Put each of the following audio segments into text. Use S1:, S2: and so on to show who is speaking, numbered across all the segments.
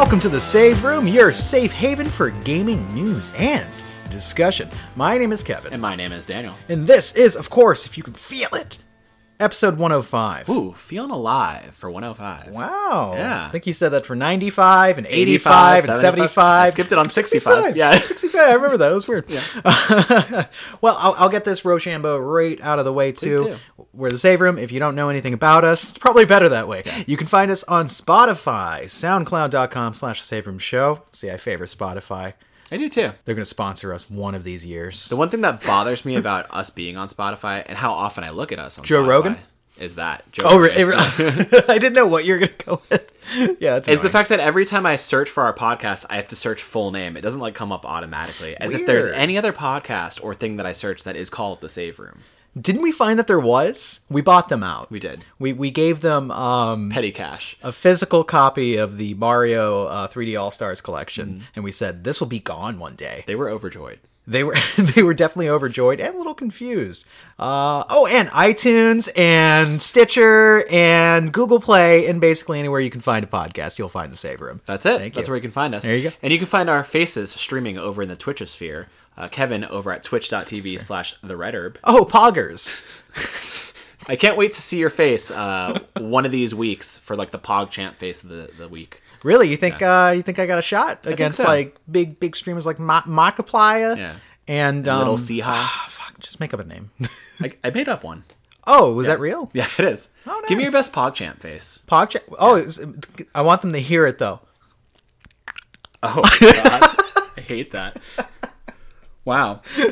S1: Welcome to the Save Room, your safe haven for gaming news and discussion. My name is Kevin,
S2: And my name is Daniel.
S1: and this is, of course, if you can feel it, episode 105.
S2: Ooh, feeling alive for 105.
S1: Wow.
S2: Yeah.
S1: I think you said that for 95 and 85, and
S2: 75.
S1: 75.
S2: I skipped it on 65. Yeah.
S1: 65. I remember that. It was weird. Yeah. well, I'll, I'll get this Rochambeau right out of the way, too. We're the Save Room. If you don't know anything about us, it's probably better that way. You can find us on Spotify, soundcloud.com slash Save Room Show. See, I favor Spotify.
S2: I do too.
S1: They're going to sponsor us one of these years.
S2: The one thing that bothers me about us being on Spotify and how often I look at us on
S1: Joe
S2: Spotify
S1: Rogan?
S2: is that Joe
S1: Oh,
S2: Rogan.
S1: re- I didn't know what you're going to go with. Yeah, it's
S2: is the fact that every time I search for our podcast, I have to search full name. It doesn't like come up automatically, as if there's any other podcast or thing that I search that is called the Save Room.
S1: Didn't we find that there was? We bought them out.
S2: We did
S1: We we gave them um,
S2: petty cash.
S1: a physical copy of the Mario uh, 3D All Stars collection,
S2: Mm-hmm.
S1: and we said this will be gone one day.
S2: They were overjoyed.
S1: They were they were definitely overjoyed and a little confused. Uh, oh, and iTunes and Stitcher and Google Play and basically anywhere you can find a podcast, you'll find the Save Room.
S2: That's it.
S1: Thank
S2: That's
S1: you.
S2: where you can find us.
S1: There you go.
S2: And you can find our faces streaming over in the Twitchosphere. Uh, Kevin over at twitch.tv slash the red herb.
S1: Oh, Poggers.
S2: I can't wait to see your face uh, one of these weeks for like the PogChamp face of the, the week.
S1: Really? You think uh, you think I got a shot against
S2: so.
S1: like big big streamers like Ma- Markiplier?
S2: Yeah.
S1: And um,
S2: Little Seahawk.
S1: ah, fuck, just make up a name.
S2: I, I made up one.
S1: oh, was that real?
S2: Yeah, it is.
S1: Oh,
S2: Give me your
S1: nice.
S2: best PogChamp face.
S1: Podcha- oh, it's, I want them to hear it though.
S2: Oh, God. I hate that. Wow.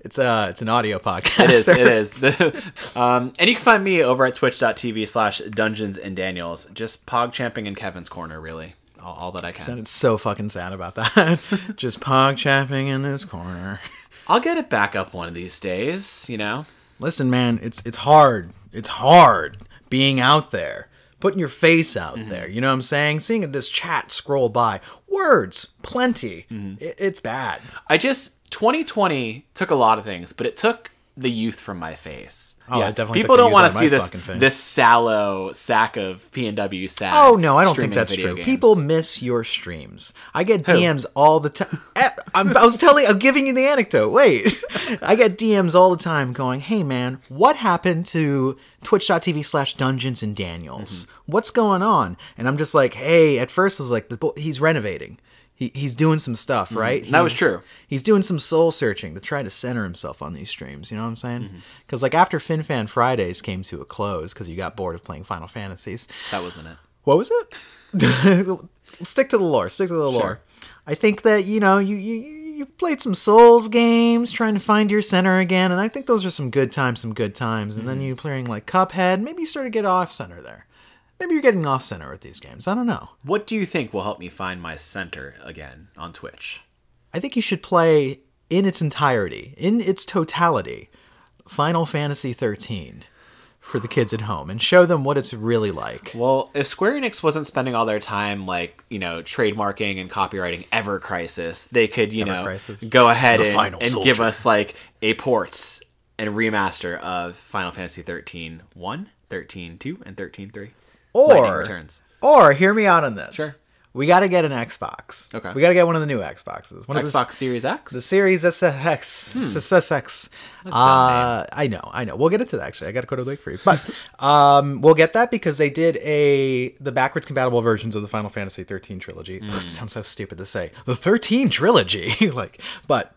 S1: It's uh it's an audio podcast.
S2: It is. It is. um, and you can find me over at twitch.tv slash dungeons and daniels. Just PogChamping in Kevin's corner, really. All, all that I can.
S1: Sounded so fucking sad about that. Just pog chapping in this corner.
S2: I'll get it back up one of these days, you know?
S1: Listen, man, it's it's hard. It's hard being out there, putting your face out
S2: Mm-hmm.
S1: there. You know what I'm saying? Seeing this chat scroll by, words plenty.
S2: Mm-hmm.
S1: It, it's bad.
S2: I just 2020 took a lot of things, but it took the youth from my face.
S1: Oh, it definitely
S2: People don't want to see this this sallow sack of P and W sad.
S1: Oh no, I don't think that's true.
S2: games.
S1: People miss your streams. I get DMs all the time. I was telling, I'm giving you the anecdote. Wait, I get DMs all the time going, "Hey man, what happened to Twitch.tv slash Dungeons and Daniels?
S2: Mm-hmm.
S1: What's going on?" And I'm just like, "Hey." At first, I was like, the "He's renovating." He, he's doing some stuff, right?
S2: Mm-hmm. That was true.
S1: He's doing some soul searching to try to center himself on these streams. You know what I'm saying?
S2: Mm-hmm.
S1: Because like after FinFan Fridays came to a close because you got bored of playing Final Fantasies,
S2: that wasn't it.
S1: what was it? stick to the lore. Stick to the lore. I think that you know you you you played some Souls games, trying to find your center again, and I think those are some good times, some good times. And then you playing like Cuphead, maybe you start to get off center there. Maybe you're getting off center with these games. I don't know.
S2: What do you think will help me find my center again on Twitch?
S1: I think you should play in its entirety, in its totality, Final Fantasy 13 for the kids at home and show them what it's really like.
S2: Well, if Square Enix wasn't spending all their time like, you know, trademarking and copyrighting Ever Crisis, they could, you
S1: Ever
S2: know,
S1: Crisis.
S2: go ahead
S1: The
S2: and, and give us like a port and remaster of Final Fantasy 13 1, 13 2, and 13 3. Lightning
S1: Or
S2: Returns.
S1: Or hear me out on this.
S2: Sure.
S1: We got to get an Xbox.
S2: Okay.
S1: We got to get one of the new Xboxes. One of the-
S2: Xbox Series X?
S1: The Series SX. SX. Uh, I know, I know. We'll get into that actually. I got go to the link for you, but um, we'll get that because they did a the backwards compatible versions of the Final Fantasy 13 trilogy. It sounds so stupid to say the 13 trilogy, like, but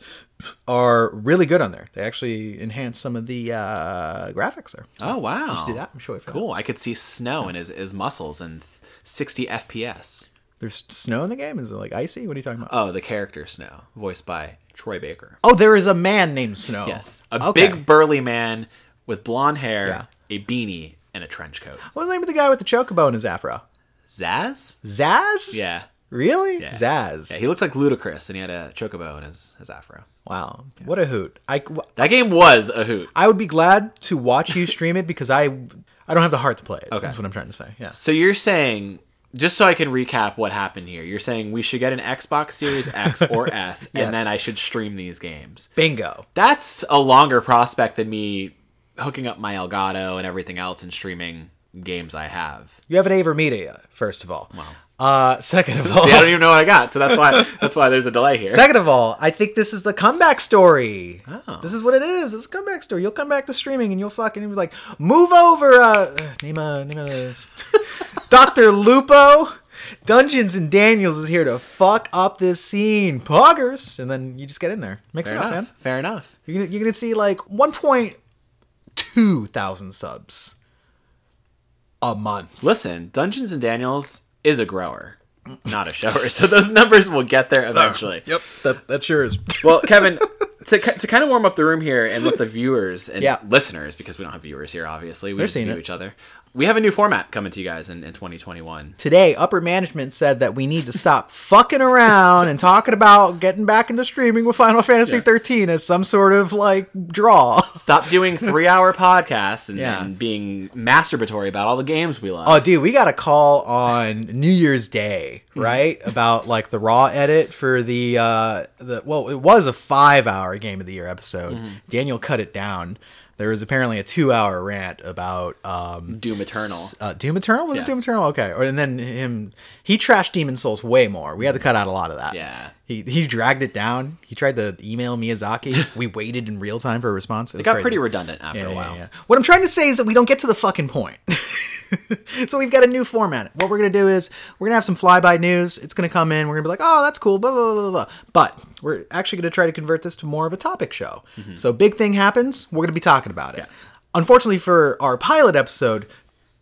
S1: are really good on there. They actually enhance some of the uh, graphics there.
S2: oh, wow.
S1: Do that. I'm sure.
S2: Cool. I could see snow in his, his muscles and 60 FPS.
S1: There's snow in the game. Is it like icy? What are you talking about?
S2: Oh, the character Snow, voiced by Troy Baker.
S1: Oh, there is a man named Snow.
S2: Yes, a
S1: Okay.
S2: big burly man with blonde hair,
S1: Yeah.
S2: a beanie, and a trench coat.
S1: What's the name of the guy with the chocobo in his afro?
S2: Zaz?
S1: Zaz?
S2: Yeah.
S1: Really? Yeah. Zaz.
S2: Yeah, he looked like Ludacris, and he had a chocobo in his, his afro.
S1: wow. What a hoot. I,
S2: That game was a hoot.
S1: I would be glad to watch you stream it because I I don't have the heart to play it.
S2: Okay.
S1: That's what I'm trying to say. Yeah.
S2: So you're saying, just so I can recap what happened here, you're saying we should get an Xbox Series X or S,
S1: Yes.
S2: and then I should stream these games.
S1: Bingo.
S2: That's a longer prospect than me hooking up my Elgato and everything else and streaming games I have.
S1: You have an Avermedia, first of all. Wow. Uh, second of all,
S2: See, I don't even know what I got, so that's why that's why there's a delay here.
S1: Second of all, I think this is the comeback story.
S2: Oh.
S1: This is what it is. It's a comeback story. You'll come back to streaming and you'll fucking be like, move over, uh, name a, name a, Dr. Lupo. Dungeons and Daniels is here to fuck up this scene. Poggers. And then you just get in there. Mix
S2: Fair
S1: it up,
S2: enough.
S1: man.
S2: Fair enough.
S1: You're gonna, you're gonna see like 1.2 thousand subs a month.
S2: Listen, Dungeons and Daniels is a grower, not a shower. So those numbers will get there eventually.
S1: Yep, that, that sure is.
S2: Well, Kevin, to, to kind of warm up the room here and let the viewers and
S1: Yeah.
S2: listeners, because we don't have viewers here, obviously, we
S1: They're
S2: just view
S1: it.
S2: each other. We have a new format coming to you guys in, in 2021.
S1: Today, upper management said that we need to stop fucking around and talking about getting back into streaming with Final Fantasy
S2: Yeah.
S1: 13 as some sort of like draw.
S2: Stop doing three hour podcasts and,
S1: Yeah.
S2: and being masturbatory about all the games we love.
S1: Oh, dude, we got a call on New Year's Day, right? About like the raw edit for the uh the well, it was a five hour game of the year episode. Daniel cut it down. There was apparently a two hour rant about um
S2: Doom Eternal.
S1: Uh, Doom Eternal was
S2: Yeah.
S1: it Doom Eternal? Okay, and then him he trashed Demon's Souls way more. We had to cut out a lot of that.
S2: Yeah.
S1: He he dragged it down. He tried to email Miyazaki. we waited in real time for a response.
S2: It got pretty redundant after
S1: Yeah,
S2: a while.
S1: yeah. What I'm trying to say is that we don't get to the fucking point. so we've got a new format. What we're gonna do is we're gonna have some flyby news. It's gonna come in. We're gonna be like, oh, that's cool. Blah blah blah blah. blah. But we're actually gonna try to convert this to more of a topic show. So big thing happens. We're gonna be talking about it.
S2: Mm-hmm. Yeah.
S1: Unfortunately for our pilot episode.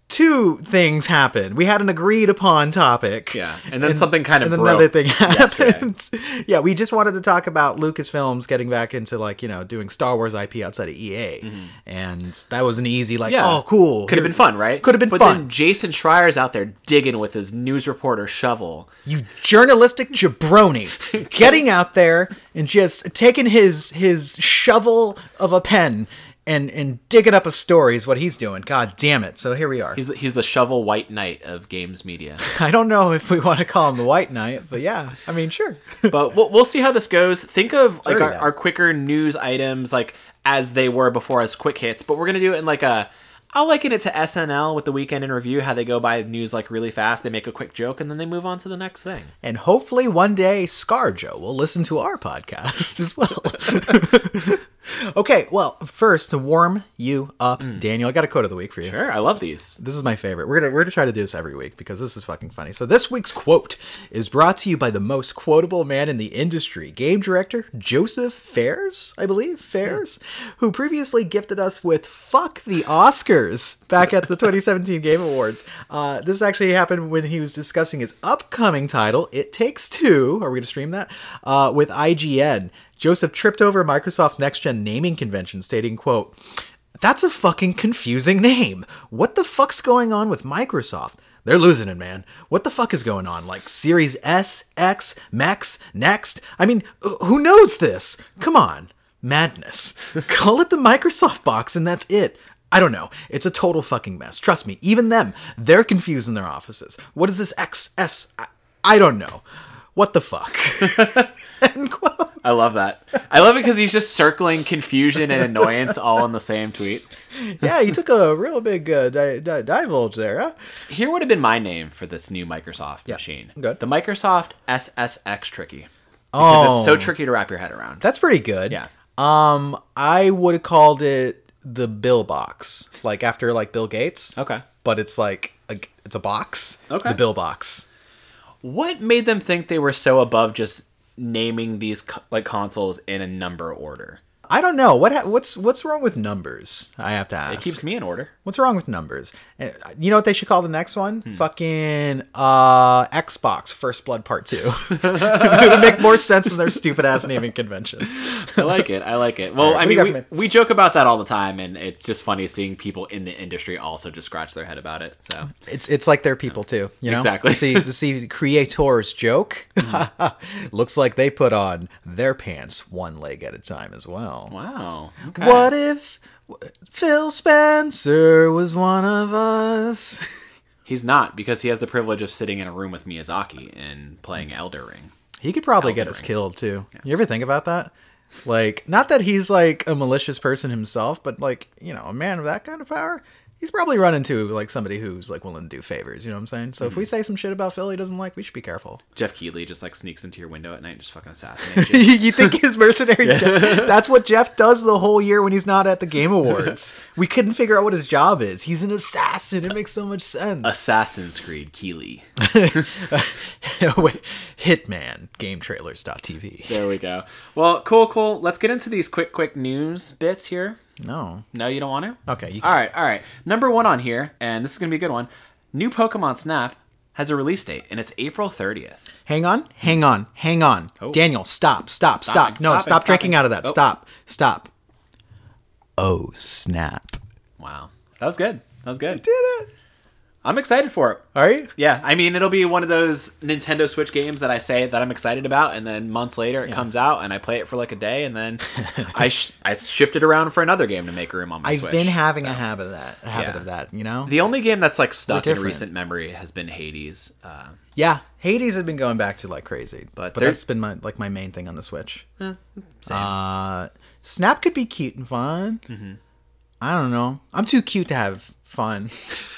S1: Two things happened. We had an agreed upon topic.
S2: Yeah, and then something kind of
S1: and
S2: broke
S1: another thing happened. yeah, we just wanted to talk about Lucasfilms getting back into like you know doing Star Wars IP outside of EA, and that was an easy like
S2: Mm-hmm. Yeah.
S1: oh cool
S2: Could have been fun, right?
S1: Could have been
S2: but
S1: fun.
S2: then Jason Schreier's out there digging with his news reporter shovel.
S1: you journalistic jabroni getting out there and just taking his his shovel of a pen and and digging up a story is what he's doing. God damn it! So here we are.
S2: He's the, he's the shovel white knight of games media.
S1: I don't know if we want to call him the White Knight, but yeah, I mean sure.
S2: but we'll, we'll see how this goes. Think of like our, our quicker news items like as they were before as quick hits, but we're gonna do it in like a. I'll liken it to SNL with the weekend in review, how they go by news like really fast, they make a quick joke, and then they move on to the next thing.
S1: And hopefully one day ScarJo will listen to our podcast as well. Okay, well, first to warm you up, Daniel, I got a quote of the week for you.
S2: Sure, I love these.
S1: This is my favorite. We're gonna we're gonna try to do this every week because this is fucking funny. So this week's quote is brought to you by the most quotable man in the industry, game director Joseph Fares, I believe Fares, who previously gifted us with "fuck the Oscars" back at the 2017 Game Awards. Uh, this actually happened when he was discussing his upcoming title, "It Takes Two. Are we gonna stream that? Uh, with IGN. Joseph tripped over Microsoft's next gen naming convention, stating, "quote." That's a fucking confusing name. What the fuck's going on with Microsoft? They're losing it, man. What the fuck is going on? Like Series S, X, Max, Next? I mean, who knows this? Come on. Madness. Call it the Microsoft box and that's it. I don't know. It's a total fucking mess. Trust me, even them, they're confused in their offices. What is this X, S? I, I don't know. What the fuck? End quote.
S2: I love that. I love it because he's just circling confusion and annoyance all in the same tweet.
S1: Yeah, he took a real big uh, di- di- divulge there, huh?
S2: Here would have been my name for this new Microsoft machine.
S1: good.
S2: The Microsoft SSX Tricky. Because
S1: Oh.
S2: it's so tricky to wrap your head around.
S1: That's pretty good.
S2: Yeah.
S1: Um, I would have called it the Bill box, like after like Bill Gates.
S2: Okay.
S1: But it's like a, it's a box.
S2: Okay.
S1: The Bill box.
S2: What made them think they were so above just naming these co- like consoles in a number order?
S1: I don't know what ha- what's what's wrong with numbers. I have to ask.
S2: It keeps me in order.
S1: What's wrong with numbers? Uh, You know what they should call the next one?
S2: Hmm.
S1: Fucking uh, Xbox First Blood Part Two. it would make more sense than their stupid ass naming convention.
S2: I like it. I like it. Well,
S1: right,
S2: I
S1: what do you
S2: mean, we, we joke about that all the time, and it's just funny seeing people in the industry also just scratch their head about it. So
S1: It's it's like they're people too, you know.
S2: Exactly.
S1: To see to see creators joke. Looks like they put on their pants one leg at a time as well.
S2: Wow. Okay.
S1: What if Phil Spencer was one of us?
S2: He's not because he has the privilege of sitting in a room with Miyazaki and playing Elden Ring.
S1: He could probably get
S2: Elden
S1: us killed too. You ever think about that? Like, not that he's like a malicious person himself, but like, you know, a man of that kind of power, he's probably run into like somebody who's like willing to do favors. You know what I'm saying? So if we mm-hmm. say some shit about Phil he doesn't like, we should be careful.
S2: Geoff Keighley just like sneaks into your window at night and just fucking assassinates you.
S1: you think his mercenary? Geoff, that's what Geoff does the whole year when he's not at the Game Awards. We couldn't figure out what his job is. He's an assassin. It makes so much sense.
S2: Assassin's Creed Keighley.
S1: Hitman GameTrailers.tv.
S2: There we go. Well, cool, cool. Let's get into these quick, quick news bits here.
S1: No.
S2: No, you don't want to?
S1: Okay. You
S2: All right, all right. Number one on here, and this is going to be a good one. New Pokemon Snap has a release date, and it's April 30th.
S1: Hang on, hang on, hang on.
S2: Oh.
S1: Daniel, stop, stop, stop.
S2: Stopping,
S1: No,
S2: stopping,
S1: stop drinking out of that.
S2: Oh.
S1: Stop, stop. Oh, snap.
S2: Wow. That was good. That was good.
S1: Did it.
S2: I'm excited for it.
S1: Are you?
S2: Yeah, I mean, it'll be one of those Nintendo Switch games that I say that I'm excited about, and then months later it comes out, and I play it for like a day, and then I sh- I shift it around for another game to make room on my
S1: I've
S2: Switch.
S1: been having
S2: so.
S1: a habit of that. A habit
S2: Yeah.
S1: of that, you know?
S2: The only game that's like stuck in recent memory has been Hades. Uh,
S1: yeah. Hades has been going back to like crazy.
S2: But
S1: But, that's been my like my main thing on the Switch.
S2: same.
S1: Uh Snap could be cute and fun.
S2: Mm-hmm.
S1: I don't know. I'm too cute to have fun.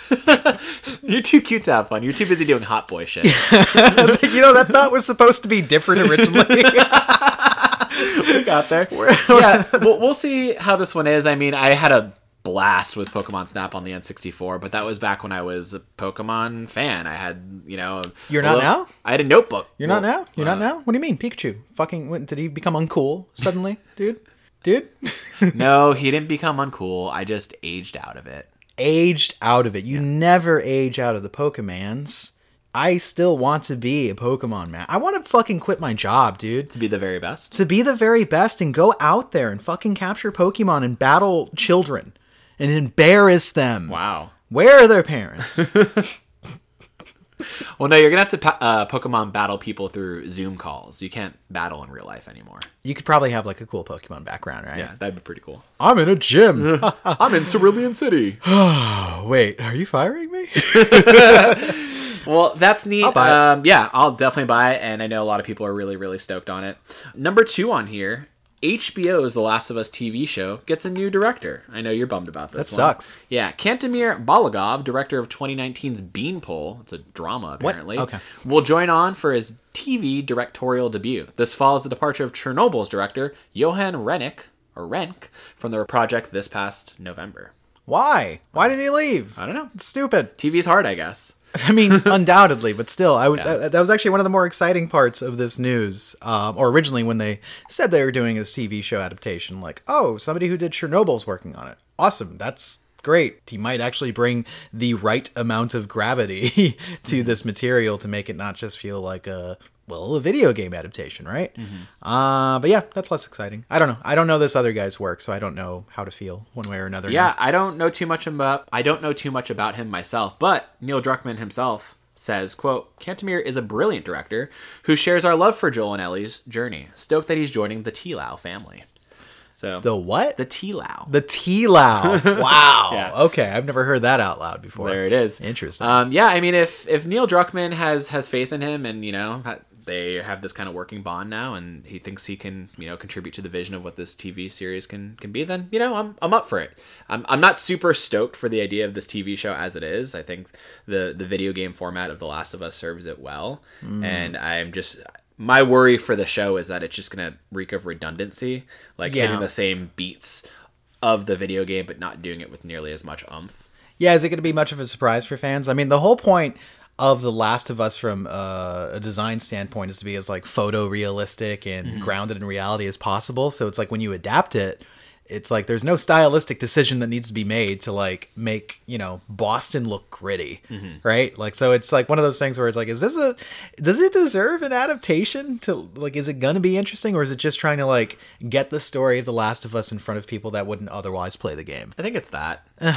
S2: You're too cute to have fun. You're too busy doing hot boy shit.
S1: you know, that thought was supposed to be different originally.
S2: we got there. yeah, we'll, we'll see how this one is. I mean, I had a blast with Pokemon Snap on the N64, but that was back when I was a Pokemon fan. I had, you know,
S1: You're not
S2: little-
S1: now?
S2: I had a notebook.
S1: You're not now? You're not uh, now? What do you mean? Pikachu. Fucking did he become uncool suddenly, dude? Dude?
S2: no, he didn't become uncool. I just aged out of it.
S1: Aged out of it. You never age out of the Pokemans. I still want to be a Pokemon man. I want to fucking quit my job, dude.
S2: To be the very best.
S1: To be the very best and go out there and fucking capture Pokemon and battle children and embarrass them.
S2: Wow.
S1: Where are their parents?
S2: Well, no, you're gonna have to pa- uh, Pokemon battle people through Zoom calls. You can't battle in real life anymore.
S1: you could probably have like a cool Pokemon background, right?
S2: Yeah, that'd be pretty cool.
S1: I'm in a gym.
S2: I'm in Cerulean City.
S1: oh, wait, are you firing me?
S2: Well, that's neat.
S1: I'll buy it.
S2: Um, yeah, I'll definitely buy it, and I know a lot of people are really, really stoked on it. Number two on here, HBO's The Last of Us TV show gets a new director. I know you're bummed about this.
S1: That
S2: one.
S1: sucks.
S2: Yeah, Kantemir Balagov, director of 2019's Beanpole, it's a drama apparently,
S1: Okay.
S2: will join on for his TV directorial debut. This follows the departure of Chernobyl's director Johan Rennick or Renck from the project this past November.
S1: Why? Why did he leave?
S2: I don't know.
S1: It's stupid.
S2: TV's hard, I guess.
S1: I mean, undoubtedly, but still, I was uh, that was actually one of the more exciting parts of this news. Um, or originally, when they said they were doing a TV show adaptation, like, oh, somebody who did Chernobyl's working on it. Awesome, that's great. He might actually bring the right amount of gravity to this material to make it not just feel like a well, a video game adaptation, right? Uh, but yeah, that's less exciting. I don't know. I don't know this other guy's work, so I don't know how to feel one way or another.
S2: Yeah, I don't know too much about I don't know too much about him myself, but Neil Druckmann himself says, quote, Kantemir is a brilliant director who shares our love for Joel and Ellie's journey. Stoked that he's joining the T-Lau family. So
S1: The what?
S2: the T-Lau.
S1: The T-Lao. Wow.
S2: Yeah.
S1: Okay, I've never heard that out loud before.
S2: there it is.
S1: Interesting.
S2: Um, yeah, I mean, if if Neil Druckmann has has faith in him, and you know they have this kind of working bond now, and he thinks he can you know contribute to the vision of what this TV series can can be, then you know I'm I'm up for it. I'm I'm not super stoked for the idea of this TV show as it is. I think the the video game format of The Last of Us serves it well,
S1: Mm.
S2: and I'm just. My worry for the show is that it's just gonna reek of redundancy, like
S1: Yeah.
S2: hitting the same beats of the video game, but not doing it with nearly as much umph.
S1: Yeah, is it going to be much of a surprise for fans? I mean, the whole point of The Last of Us from uh, a design standpoint is to be as like photorealistic and
S2: Mm-hmm.
S1: grounded in reality as possible. So it's like when you adapt it, it's like there's no stylistic decision that needs to be made to like make you know Boston look gritty,
S2: Mm-hmm.
S1: right? Like so, it's like one of those things where it's like, is this a does it deserve an adaptation? To like, is it gonna be interesting, or is it just trying to like get the story of The Last of Us in front of people that wouldn't otherwise play the game?
S2: I think it's that.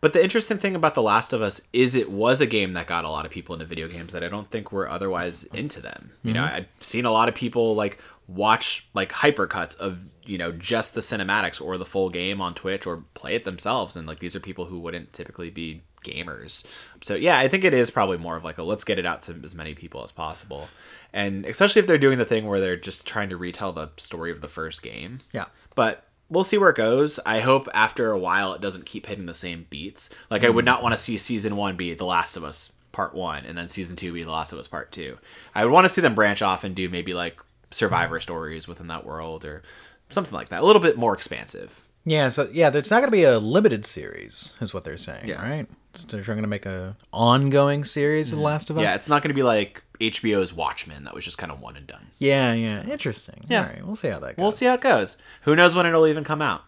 S2: but the interesting thing about The Last of Us is it was a game that got a lot of people into video games that I don't think were otherwise into them. You know, I've seen a lot of people like watch like hypercuts of, you know, just the cinematics or the full game on Twitch or play it themselves and like these are people who wouldn't typically be gamers. So yeah, I think it is probably more of like a let's get it out to as many people as possible. And especially if they're doing the thing where they're just trying to retell the story of the first game.
S1: Yeah.
S2: But we'll see where it goes. I hope after a while it doesn't keep hitting the same beats. Like I would mm. not want to see season one be The Last of Us Part One, and then season two be The Last of Us Part Two. I would want to see them branch off and do maybe like Survivor stories within that world or something like that. A little bit more expansive.
S1: Yeah, so yeah, it's not going to be a limited series, is what they're saying,
S2: Yeah.
S1: right? So they're trying to make a ongoing series of The Last of Us.
S2: Yeah, it's not going to be like HBO's Watchmen that was just kind of one and done.
S1: yeah, yeah. Interesting.
S2: Yeah.
S1: All right, we'll see how that goes.
S2: We'll see how it goes. Who knows when it'll even come out?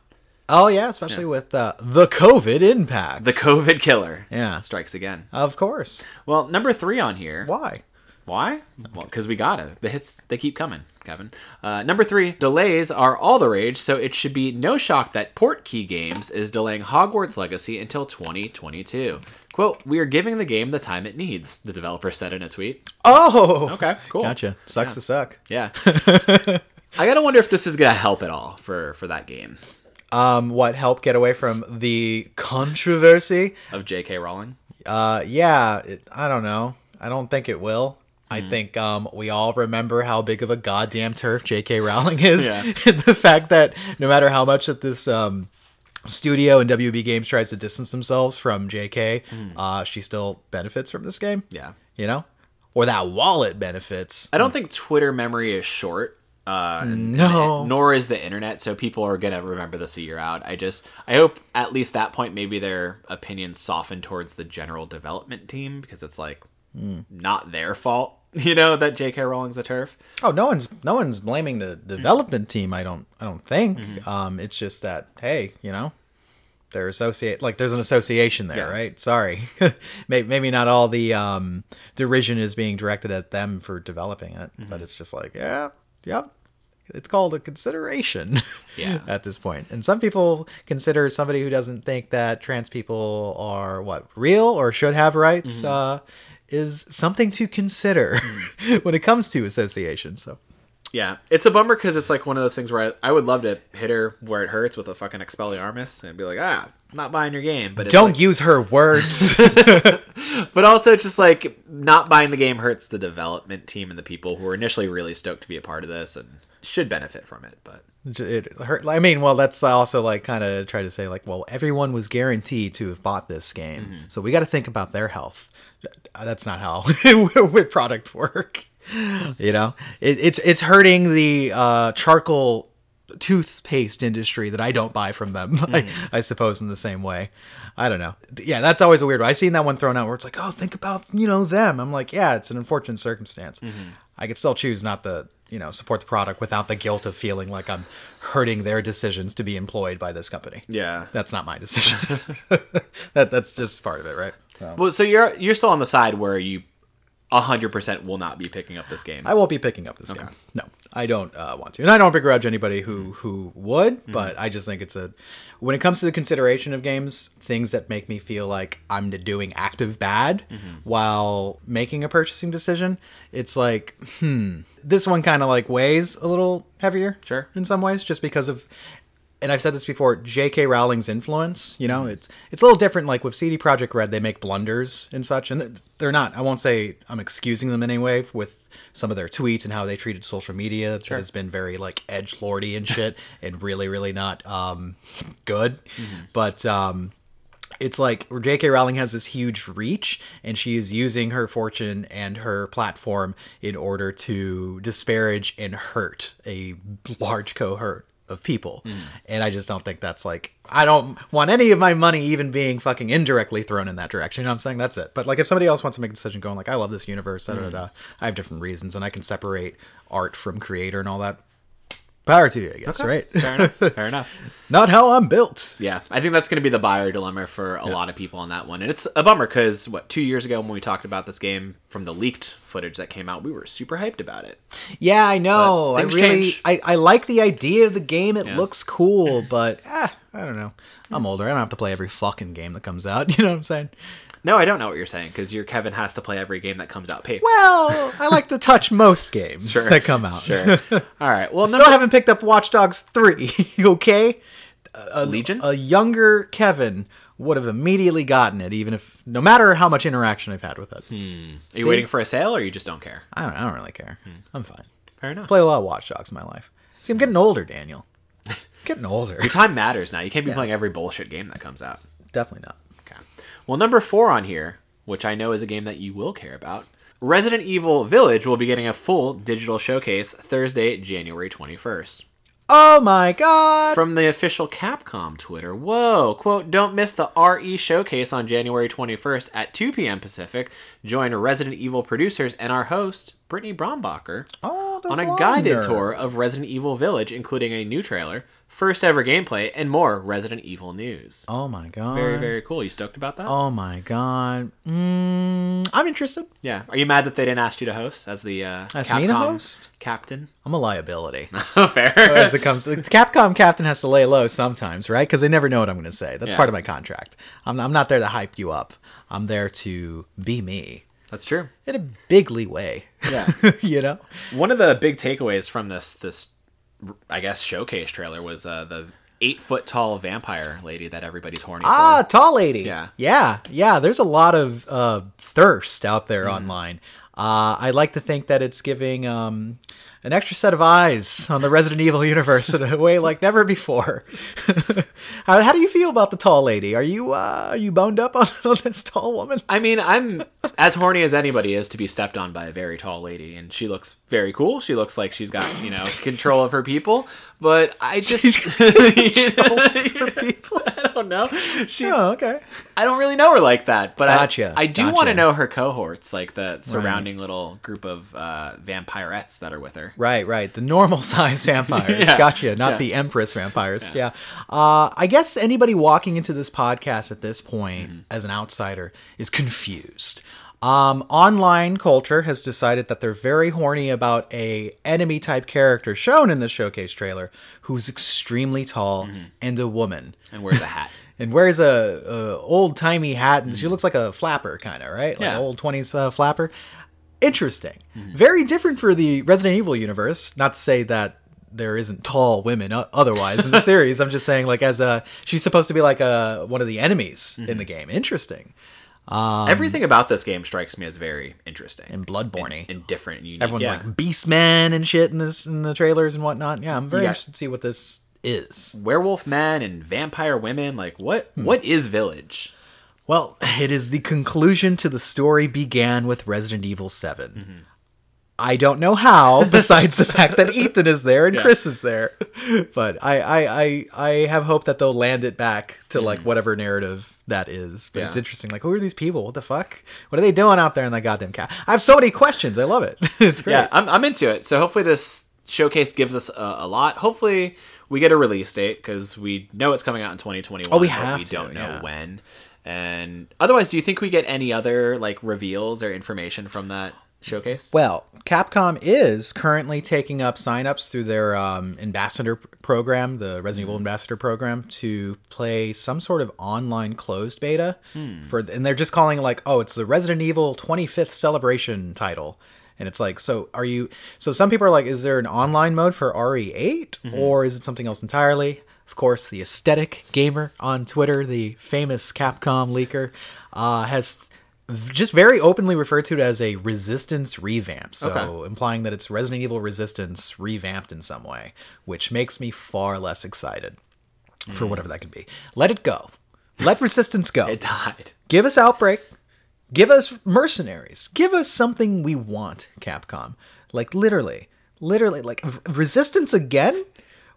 S1: Oh yeah, especially with uh, the COVID impact.
S2: The COVID killer.
S1: Yeah.
S2: Strikes again.
S1: Of course.
S2: Well, number three on here.
S1: Why?
S2: Why? Well, because we gotta. The hits they keep coming, Kevin. Uh, number three, delays are all the rage, so it should be no shock that Portkey Games is delaying Hogwarts Legacy until 2022. "Quote: We are giving the game the time it needs," the developer said in a tweet.
S1: Oh.
S2: Okay, cool.
S1: Gotcha. Sucks to suck.
S2: Yeah. I gotta wonder if this is gonna help at all for for that game
S1: Um, what help get away from the controversy?
S2: of J.K. Rowling.
S1: Uh, yeah. It, I don't know. I don't think it will. I
S2: Hmm.
S1: think um, we all remember how big of a goddamn TERF J.K. Rowling is,
S2: Yeah.
S1: and the fact that no matter how much that this um, studio and WB Games tries to distance themselves from J.K., uh, she still benefits from this game.
S2: Yeah.
S1: You know, or that wallet benefits.
S2: I don't think Twitter memory is short. Uh,
S1: No.
S2: nor is the internet, so people are gonna remember this a year out. I just, I hope at least that point maybe their opinions soften towards the general development team because it's like not their fault, you know, that J.K. Rowling's a TERF.
S1: Oh, no one's no one's blaming the development team. I don't I don't think.
S2: Mm-hmm.
S1: Um, it's just that hey, you know, they're associate like there's an association there,
S2: Yeah.
S1: right? Sorry, maybe, maybe not all the um, derision is being directed at them for developing it,
S2: Mm-hmm.
S1: but it's just like yeah, yep. It's called a consideration
S2: Yeah.
S1: at this point. And some people consider somebody who doesn't think that trans people are what real or should have rights
S2: Mm-hmm.
S1: uh, is something to consider
S2: Mm.
S1: when it comes to association. So
S2: Yeah, it's a bummer because it's like one of those things where I, I would love to hit her where it hurts with a fucking Expelliarmus and be like, ah, I'm not buying your game, but it's
S1: don't
S2: like-
S1: use her words.
S2: but also it's just like not buying the game hurts the development team and the people who were initially really stoked to be a part of this and should benefit from it. But
S1: it hurt. I mean, well, that's also like kind of try to say like, well, everyone was guaranteed to have bought this game,
S2: Mm-hmm.
S1: so we got to think about their health. That's not how with products work. You know, it, it's it's hurting the uh, charcoal toothpaste industry that I don't buy from them. I, I suppose in the same way. I don't know. Yeah, that's always a weird one. I seen that one thrown out where it's like, oh, think about you know them. I'm like, yeah, it's an unfortunate circumstance. I could still choose not to you know support the product without the guilt of feeling like I'm hurting their decisions to be employed by this company.
S2: yeah.
S1: That's not my decision. that that's just part of it, right? So.
S2: Well, so you're you're still on the side where you hundred percent will not be picking up this game.
S1: I won't be picking up this game. No, I don't uh, want to, and I don't begrudge anybody who who would. But I just think it's a when it comes to the consideration of games, things that make me feel like I'm doing active bad while making a purchasing decision. It's like, hmm, this one kind of like weighs a little heavier,
S2: Sure.
S1: in some ways, just because of. And I've said this before, J.K. Rowling's influence. You know, it's it's a little different. Like with CD Projekt Red, they make blunders and such, and they're not. I won't say I'm excusing them in any way with some of their tweets and how they treated social media. That has been very like edge lordy and shit, and really, really not um, good. But um, it's like J.K. Rowling has this huge reach, and she is using her fortune and her platform in order to disparage and hurt a large cohort of people. Hmm. And I just don't think that's like I don't want any of my money even being fucking indirectly thrown in that direction. You know what I'm saying? That's it. But like if somebody else wants to make a decision going like I love this universe, da, da, hmm. da, I have different reasons and I can separate art from creator and all that. Power to you, I guess, right?
S2: Fair enough. Fair enough.
S1: Not how I'm built.
S2: Yeah, I think that's going to be the buyer dilemma for a lot of people on that one, and it's a bummer because what two years ago when we talked about this game from the leaked footage that came out, we were super hyped about it.
S1: Yeah, I know. I really. I, I like the idea of the game. It looks cool, but ah, I don't know. I'm older. I don't have to play every fucking game that comes out. You know what I'm saying?
S2: No, I don't know what you're saying because your Kevin has to play every game that comes out.
S1: Well, I like to touch most games that come out.
S2: Sure. All right. Well,
S1: Still
S2: number-
S1: haven't picked up Watch Dogs 3, okay?
S2: A, Legion.
S1: A younger Kevin would have immediately gotten it, even if, no matter how much interaction I've had with it. Hmm.
S2: Are you
S1: see?
S2: waiting for a sale or you just don't care?
S1: I, don't, I don't really care. Hmm. I'm fine.
S2: Fair enough.
S1: Play a lot of Watch Dogs in my life. See, I'm getting older, Daniel. Getting older.
S2: Your time matters now. You can't be playing every bullshit game that comes out.
S1: Definitely not.
S2: Well, number four on here, which I know is a game that you will care about, Resident Evil Village will be getting a full digital showcase Thursday, January 21st.
S1: Oh my god!
S2: From the official Capcom Twitter. Whoa, quote, don't miss the RE showcase on January 21st at 2 p.m. Pacific. Join Resident Evil producers and our host, Brittany Brombacher,
S1: Oh,
S2: on a guided tour of Resident Evil Village, including a new trailer, first ever gameplay, and more Resident Evil news.
S1: Oh my god.
S2: Very, very cool. You stoked about that?
S1: Oh my god. Mm, I'm interested.
S2: Yeah. Are you mad that they didn't ask you to host as the uh,
S1: Ask me to host?
S2: captain?
S1: I'm a liability.
S2: Fair.
S1: As it comes, the Capcom captain has to lay low sometimes, right? Because they never know what I'm going to say. That's
S2: Yeah.
S1: part of my contract. I'm, I'm not there to hype you up. I'm there to be me
S2: That's true.
S1: in a bigly way.
S2: Yeah.
S1: you know?
S2: One of the big takeaways from this this I guess showcase trailer was uh, the eight foot tall vampire lady that everybody's horny
S1: Ah,
S2: for.
S1: tall lady.
S2: Yeah.
S1: yeah, yeah. There's a lot of uh, thirst out
S2: Mm.
S1: there online. Uh, I like to think that it's giving um, an extra set of eyes on the Resident Evil universe in a way like never before. how, how do you feel about the tall lady? Are you uh, are you boned up on, on this tall woman?
S2: I mean, I'm as horny as anybody is to be stepped on by a very tall lady, and she looks very cool. She looks like she's got you know control of her people, but I just
S1: people.
S2: I don't know. She
S1: Oh, okay.
S2: I don't really know her like that, but
S1: Gotcha,
S2: I, I do
S1: gotcha.
S2: want to know her cohorts, like the surrounding little group of uh, vampirettes that are with her.
S1: Right, right. The normal size vampires.
S2: Yeah.
S1: Gotcha. Not
S2: Yeah.
S1: the Empress vampires. Yeah. Uh, I guess anybody walking into this podcast at this point
S2: Mm-hmm.
S1: as an outsider is confused. Um, online culture has decided that they're very horny about a enemy type character shown in the showcase trailer who's extremely tall
S2: Mm-hmm.
S1: and a woman
S2: And wears a hat.
S1: and wears a, a old timey hat and she looks like a flapper kind of right like
S2: Mm-hmm. Yeah.
S1: old 20s uh, flapper interesting
S2: Mm-hmm.
S1: very different for the resident evil universe not to say that there isn't tall women otherwise in the series i'm just saying like as a she's supposed to be like a one of the enemies
S2: Mm-hmm.
S1: in the game interesting Um,
S2: Everything about this game strikes me as very interesting
S1: and bloodborne
S2: and different and unique.
S1: everyone's
S2: yeah.
S1: like beastmen and shit in this in the trailers and whatnot yeah i'm very
S2: Yeah.
S1: interested to see what this is
S2: werewolf men and vampire women. Like what?
S1: Hmm.
S2: What is Village?
S1: Well, it is the conclusion to the story began with Resident Evil 7. Mm-hmm. I don't know how, besides the fact that Ethan is there and
S2: Yeah.
S1: Chris is there. But I, I, I, I have hope that they'll land it back to mm-hmm. like whatever narrative that is. But it's interesting. Like, who are these people? What the fuck? What are they doing out there in that goddamn cat? I have so many questions. I love it. it's great.
S2: Yeah, I'm, I'm into it. So hopefully this showcase gives us a, a lot. Hopefully we get a release date because we know it's coming out in 2021.
S1: Oh, we have
S2: We
S1: to,
S2: don't know
S1: yeah.
S2: when. And otherwise, do you think we get any other like reveals or information from that showcase?
S1: Well, Capcom is currently taking up signups through their um, ambassador program, the Resident Evil Ambassador program, to play some sort of online closed beta for, and they're just calling it like, oh, it's the Resident Evil 25th celebration title. And it's like, so are you? So some people are like, is there an online mode for RE8, or is it something else entirely? Of course, the AestheticGamer on Twitter, the famous Capcom leaker, uh, has just very openly referred to it as a resistance revamp. So
S2: Okay.
S1: implying that it's Resident Evil Resistance revamped in some way, which makes me far less excited for hmm. whatever that could be. Let it go. Let Resistance go.
S2: It died.
S1: Give us Outbreak. Give us Mercenaries. Give us something we want, Capcom. Like literally, literally, like Resistance again.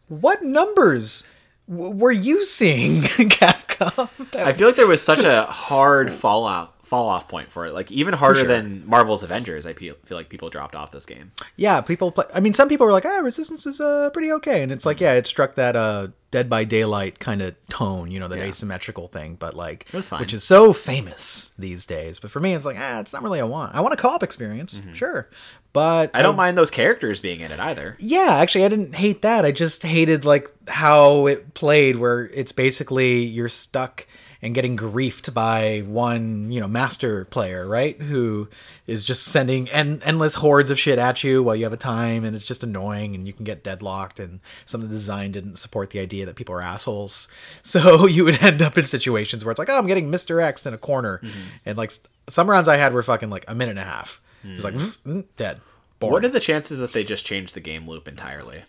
S1: What numbers w- were you seeing, Capcom?
S2: I feel like there was such a hard fallout fall off point for it. Like even harder
S1: sure.
S2: than Marvel's Avengers. I feel feel like people dropped off this game.
S1: yeah, people play. I mean, some people were like, "Ah, Resistance is uh, pretty okay," and it's like, yeah, it struck that uh, Dead by Daylight kind of tone, you know, that
S2: Yeah.
S1: asymmetrical thing, but like, which is so famous these days. But for me, it's like, ah, it's not really a want. I want a co-op experience, sure, but
S2: Mm-hmm. I don't mind those characters being in it either.
S1: Yeah, actually, I didn't hate that. I just hated like how it played, where it's basically you're stuck and getting griefed by one, you know, master player, right? Who is just sending en- endless hordes of shit at you while you have a time, and it's just annoying, and you can get deadlocked. And some of the design didn't support the idea that people are assholes, so you would end up in situations where it's like, oh, I'm getting Mr. X in a corner, and like some rounds I had were fucking like a minute and a half. It was like "Mm, dead. Boring.
S2: What are the chances that they just changed the game loop entirely?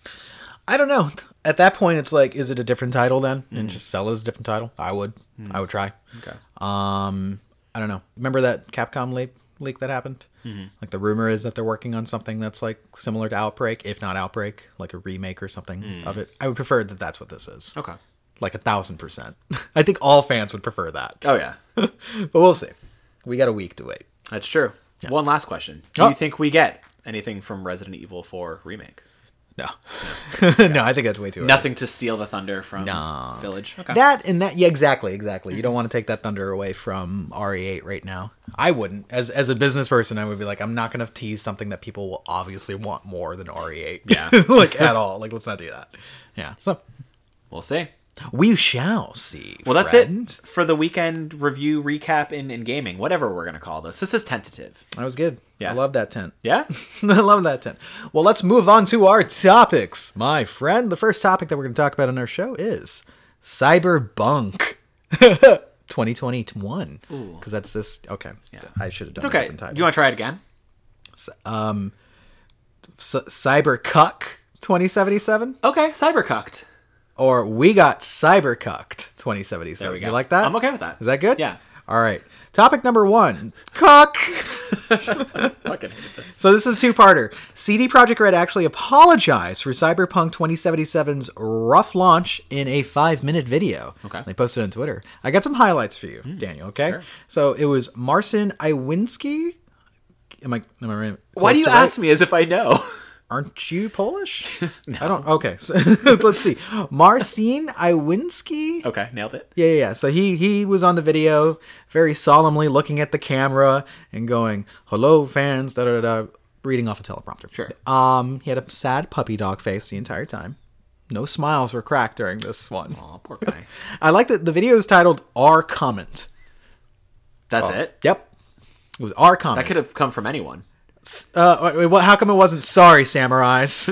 S1: I don't know. At that point, it's like, is it a different title then, and just sell it as a different title? I would. I would try.
S2: Okay.
S1: Um, I don't know. Remember that Capcom leak leak that happened? Mm-hmm. Like the rumor is that they're working on something that's like similar to Outbreak, if not Outbreak, like a remake or something of it. I would prefer that that's what this is.
S2: Okay.
S1: Like a thousand percent. I think all fans would prefer that.
S2: Oh yeah,
S1: but we'll see. We got a week to wait.
S2: that's true. One last question: Do
S1: Oh.
S2: you think we get anything from Resident Evil 4 remake?
S1: No, no, I think that's way too. early.
S2: Nothing to steal the thunder from
S1: No.
S2: Village. Okay.
S1: That and that, yeah, exactly, exactly. You don't want to take that thunder away from RE8 right now. I wouldn't, as as a business person, I would be like, I'm not going to tease something that people will obviously want more than RE8.
S2: Yeah.
S1: like at all. Like, let's not do that. Yeah. So
S2: we'll see.
S1: We shall see.
S2: Well, that's
S1: friend.
S2: it for the weekend review recap in, in gaming, whatever we're gonna call this. This is tentative.
S1: That was good.
S2: Yeah.
S1: I love that tent.
S2: Yeah.
S1: I love that tent. Well, let's move on to our topics, my friend. The first topic that we're going to talk about on our show is Cyberbunk 2021. Because that's this. Okay. yeah. I should have done
S2: It's okay. Do you want to try it again?
S1: um, C- Cybercuck 2077?
S2: Okay, cyber cybercucked.
S1: Or We Got Cybercucked 2077.
S2: There we go.
S1: You like that?
S2: I'm okay with that.
S1: Is that good?
S2: Yeah.
S1: All right. Topic number one Cuck.
S2: Fucking hate this.
S1: So this is a two-parter. CD Projekt Red actually apologized for Cyberpunk 2077's rough launch in a five-minute video.
S2: Okay.
S1: They posted it on Twitter. I got some highlights for you, hmm. Daniel. Okay.
S2: sure.
S1: So it was Marcin Iwinski. Am I? Am I right?
S2: Why do you ask me as if I know?
S1: Aren't you Polish? I don't. Okay. So, let's see. Marcin Iwinski.
S2: okay, nailed it.
S1: Yeah, yeah, yeah. So he he was on the video, very solemnly looking at the camera and going, "Hello, fans." Da da da. da," Reading off a teleprompter.
S2: Sure.
S1: Um, he had a sad puppy dog face the entire time. No smiles were cracked during this one.
S2: Oh, poor guy.
S1: I like that the video is titled "Our Comment."
S2: That's it.
S1: Yep. It was our comment.
S2: That could have come from anyone.
S1: Uh, wait, wait, what, how come it wasn't sorry, samurais?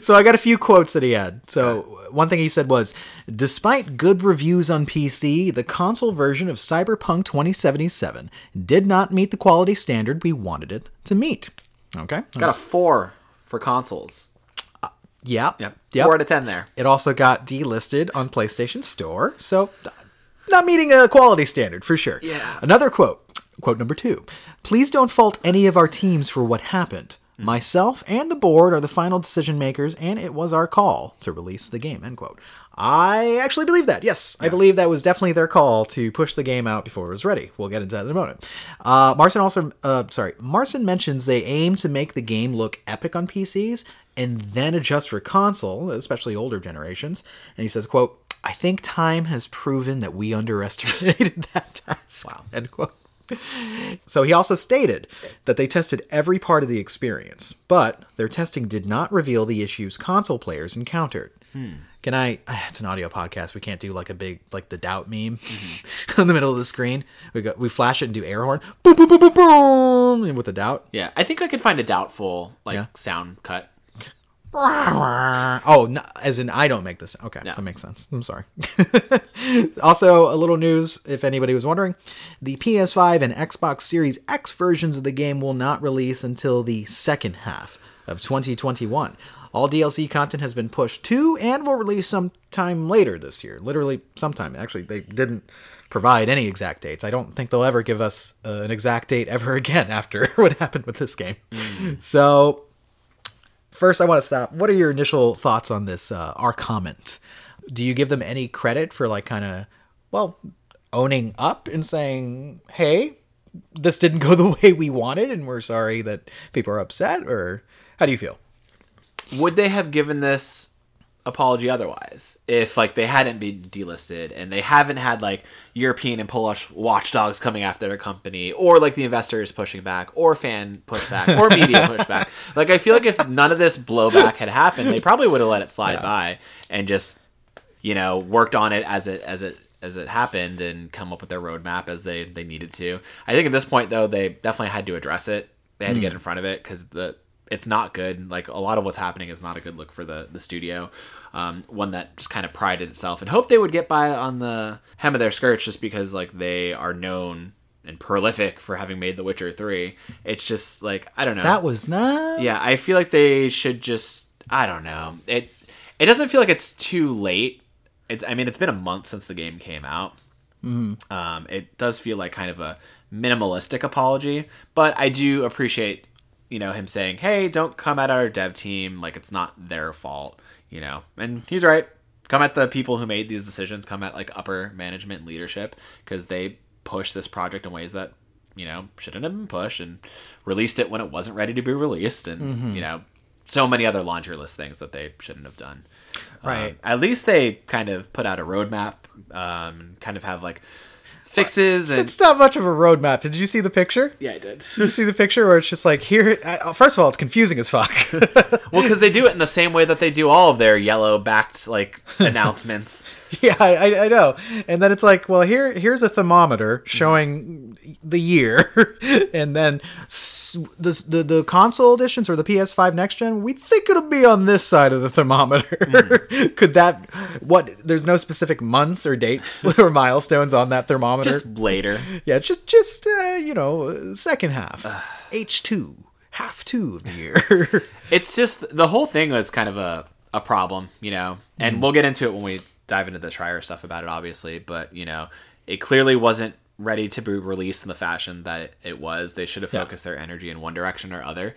S1: so I got a few quotes that he had. So one thing he said was, despite good reviews on PC, the console version of Cyberpunk 2077 did not meet the quality standard we wanted it to meet. Okay.
S2: Got a four for consoles.
S1: Yep.
S2: Yep.
S1: Yep.
S2: Four out of ten there.
S1: It also got delisted on PlayStation Store, so not meeting a quality standard for sure.
S2: Yeah.
S1: Another quote, quote number two. Please don't fault any of our teams for what happened. Myself and the board are the final decision makers, and it was our call to release the game. End quote. I actually believe that. Yes, I believe that was definitely their call to push the game out before it was ready. We'll get into that in a moment. Uh, Marcin also, uh, sorry, Marcin mentions they aim to make the game look epic on PCs and then adjust for console, especially older generations. And he says, "quote I think time has proven that we underestimated that task." Wow. End quote. So he also stated that they tested every part of the experience, but their testing did not reveal the issues console players encountered. Can I? It's an audio podcast. We can't do like a big like the doubt meme in the middle of the screen. We go we flash it and do air horn, boom boom boom boom boom, and with the doubt.
S2: Yeah, I think I could find a doubtful like
S1: Yeah.
S2: sound cut.
S1: Oh, no, as in I don't make this. Okay,
S2: Yeah.
S1: that makes sense. I'm sorry. also, a little news if anybody was wondering the PS5 and Xbox Series X versions of the game will not release until the second half of 2021. All DLC content has been pushed to and will release sometime later this year. Literally, sometime. Actually, they didn't provide any exact dates. I don't think they'll ever give us uh, an exact date ever again after what happened with this game. So, First, I want to stop. What are your initial thoughts on this? Uh, our comment. Do you give them any credit for like kind of, well, owning up and saying, "Hey, this didn't go the way we wanted, and we're sorry that people are upset"? Or how do you feel?
S2: Would they have given this apology otherwise if like they hadn't been delisted and they haven't had like European and Polish watchdogs coming after their company or like the investors pushing back or fan pushback or media pushback? Like I feel like if none of this blowback had happened, they probably would have let it slide by and just you know worked on it as it as it as it happened and come up with their roadmap as they they needed to. I think at this point though they definitely had to address it. They had to get hmm. in front of it because the it's not good. Like a lot of what's happening is not a good look for the the studio. Um, one that just kind of prided itself and hoped they would get by on the hem of their skirts just because like they are known and prolific for having made The Witcher three. It's just like I don't know.
S1: That was not.
S2: Yeah, I feel like they should just I don't know. It it doesn't feel like it's too late. It's I mean it's been a month since the game came out. Mm-hmm. Um, it does feel like kind of a minimalistic apology, but I do appreciate you know him saying, "Hey, don't come at our dev team like it's not their fault." You know, and he's right. Come at the people who made these decisions. Come at like upper management leadership because they push this project in ways that you know shouldn't have been pushed and released it when it wasn't ready to be released, and mm-hmm. you know so many other laundry list things that they shouldn't have done.
S1: Right.
S2: Um, at least they kind of put out a roadmap, um, kind of have like fixes. And...
S1: It's not much of a roadmap. Did you see the picture?
S2: Yeah, I did.
S1: Did you see the picture where it's just like here? Uh, first of all, it's confusing as fuck.
S2: well, because they do it in the same way that they do all of their yellow backed like announcements.
S1: yeah, I, I know. And then it's like, well, here here's a thermometer showing the year, and then the, the the console editions or the PS5 next gen, we think it'll be on this side of the thermometer. Mm. Could that what? There's no specific months or dates or milestones on that thermometer.
S2: Just later.
S1: Yeah, just just uh, you know, second half, H two, half two of the year.
S2: it's just the whole thing was kind of a a problem, you know, and mm. we'll get into it when we dive into the Schreier stuff about it, obviously. But you know, it clearly wasn't ready to be released in the fashion that it was. They should have focused their energy in one direction or other.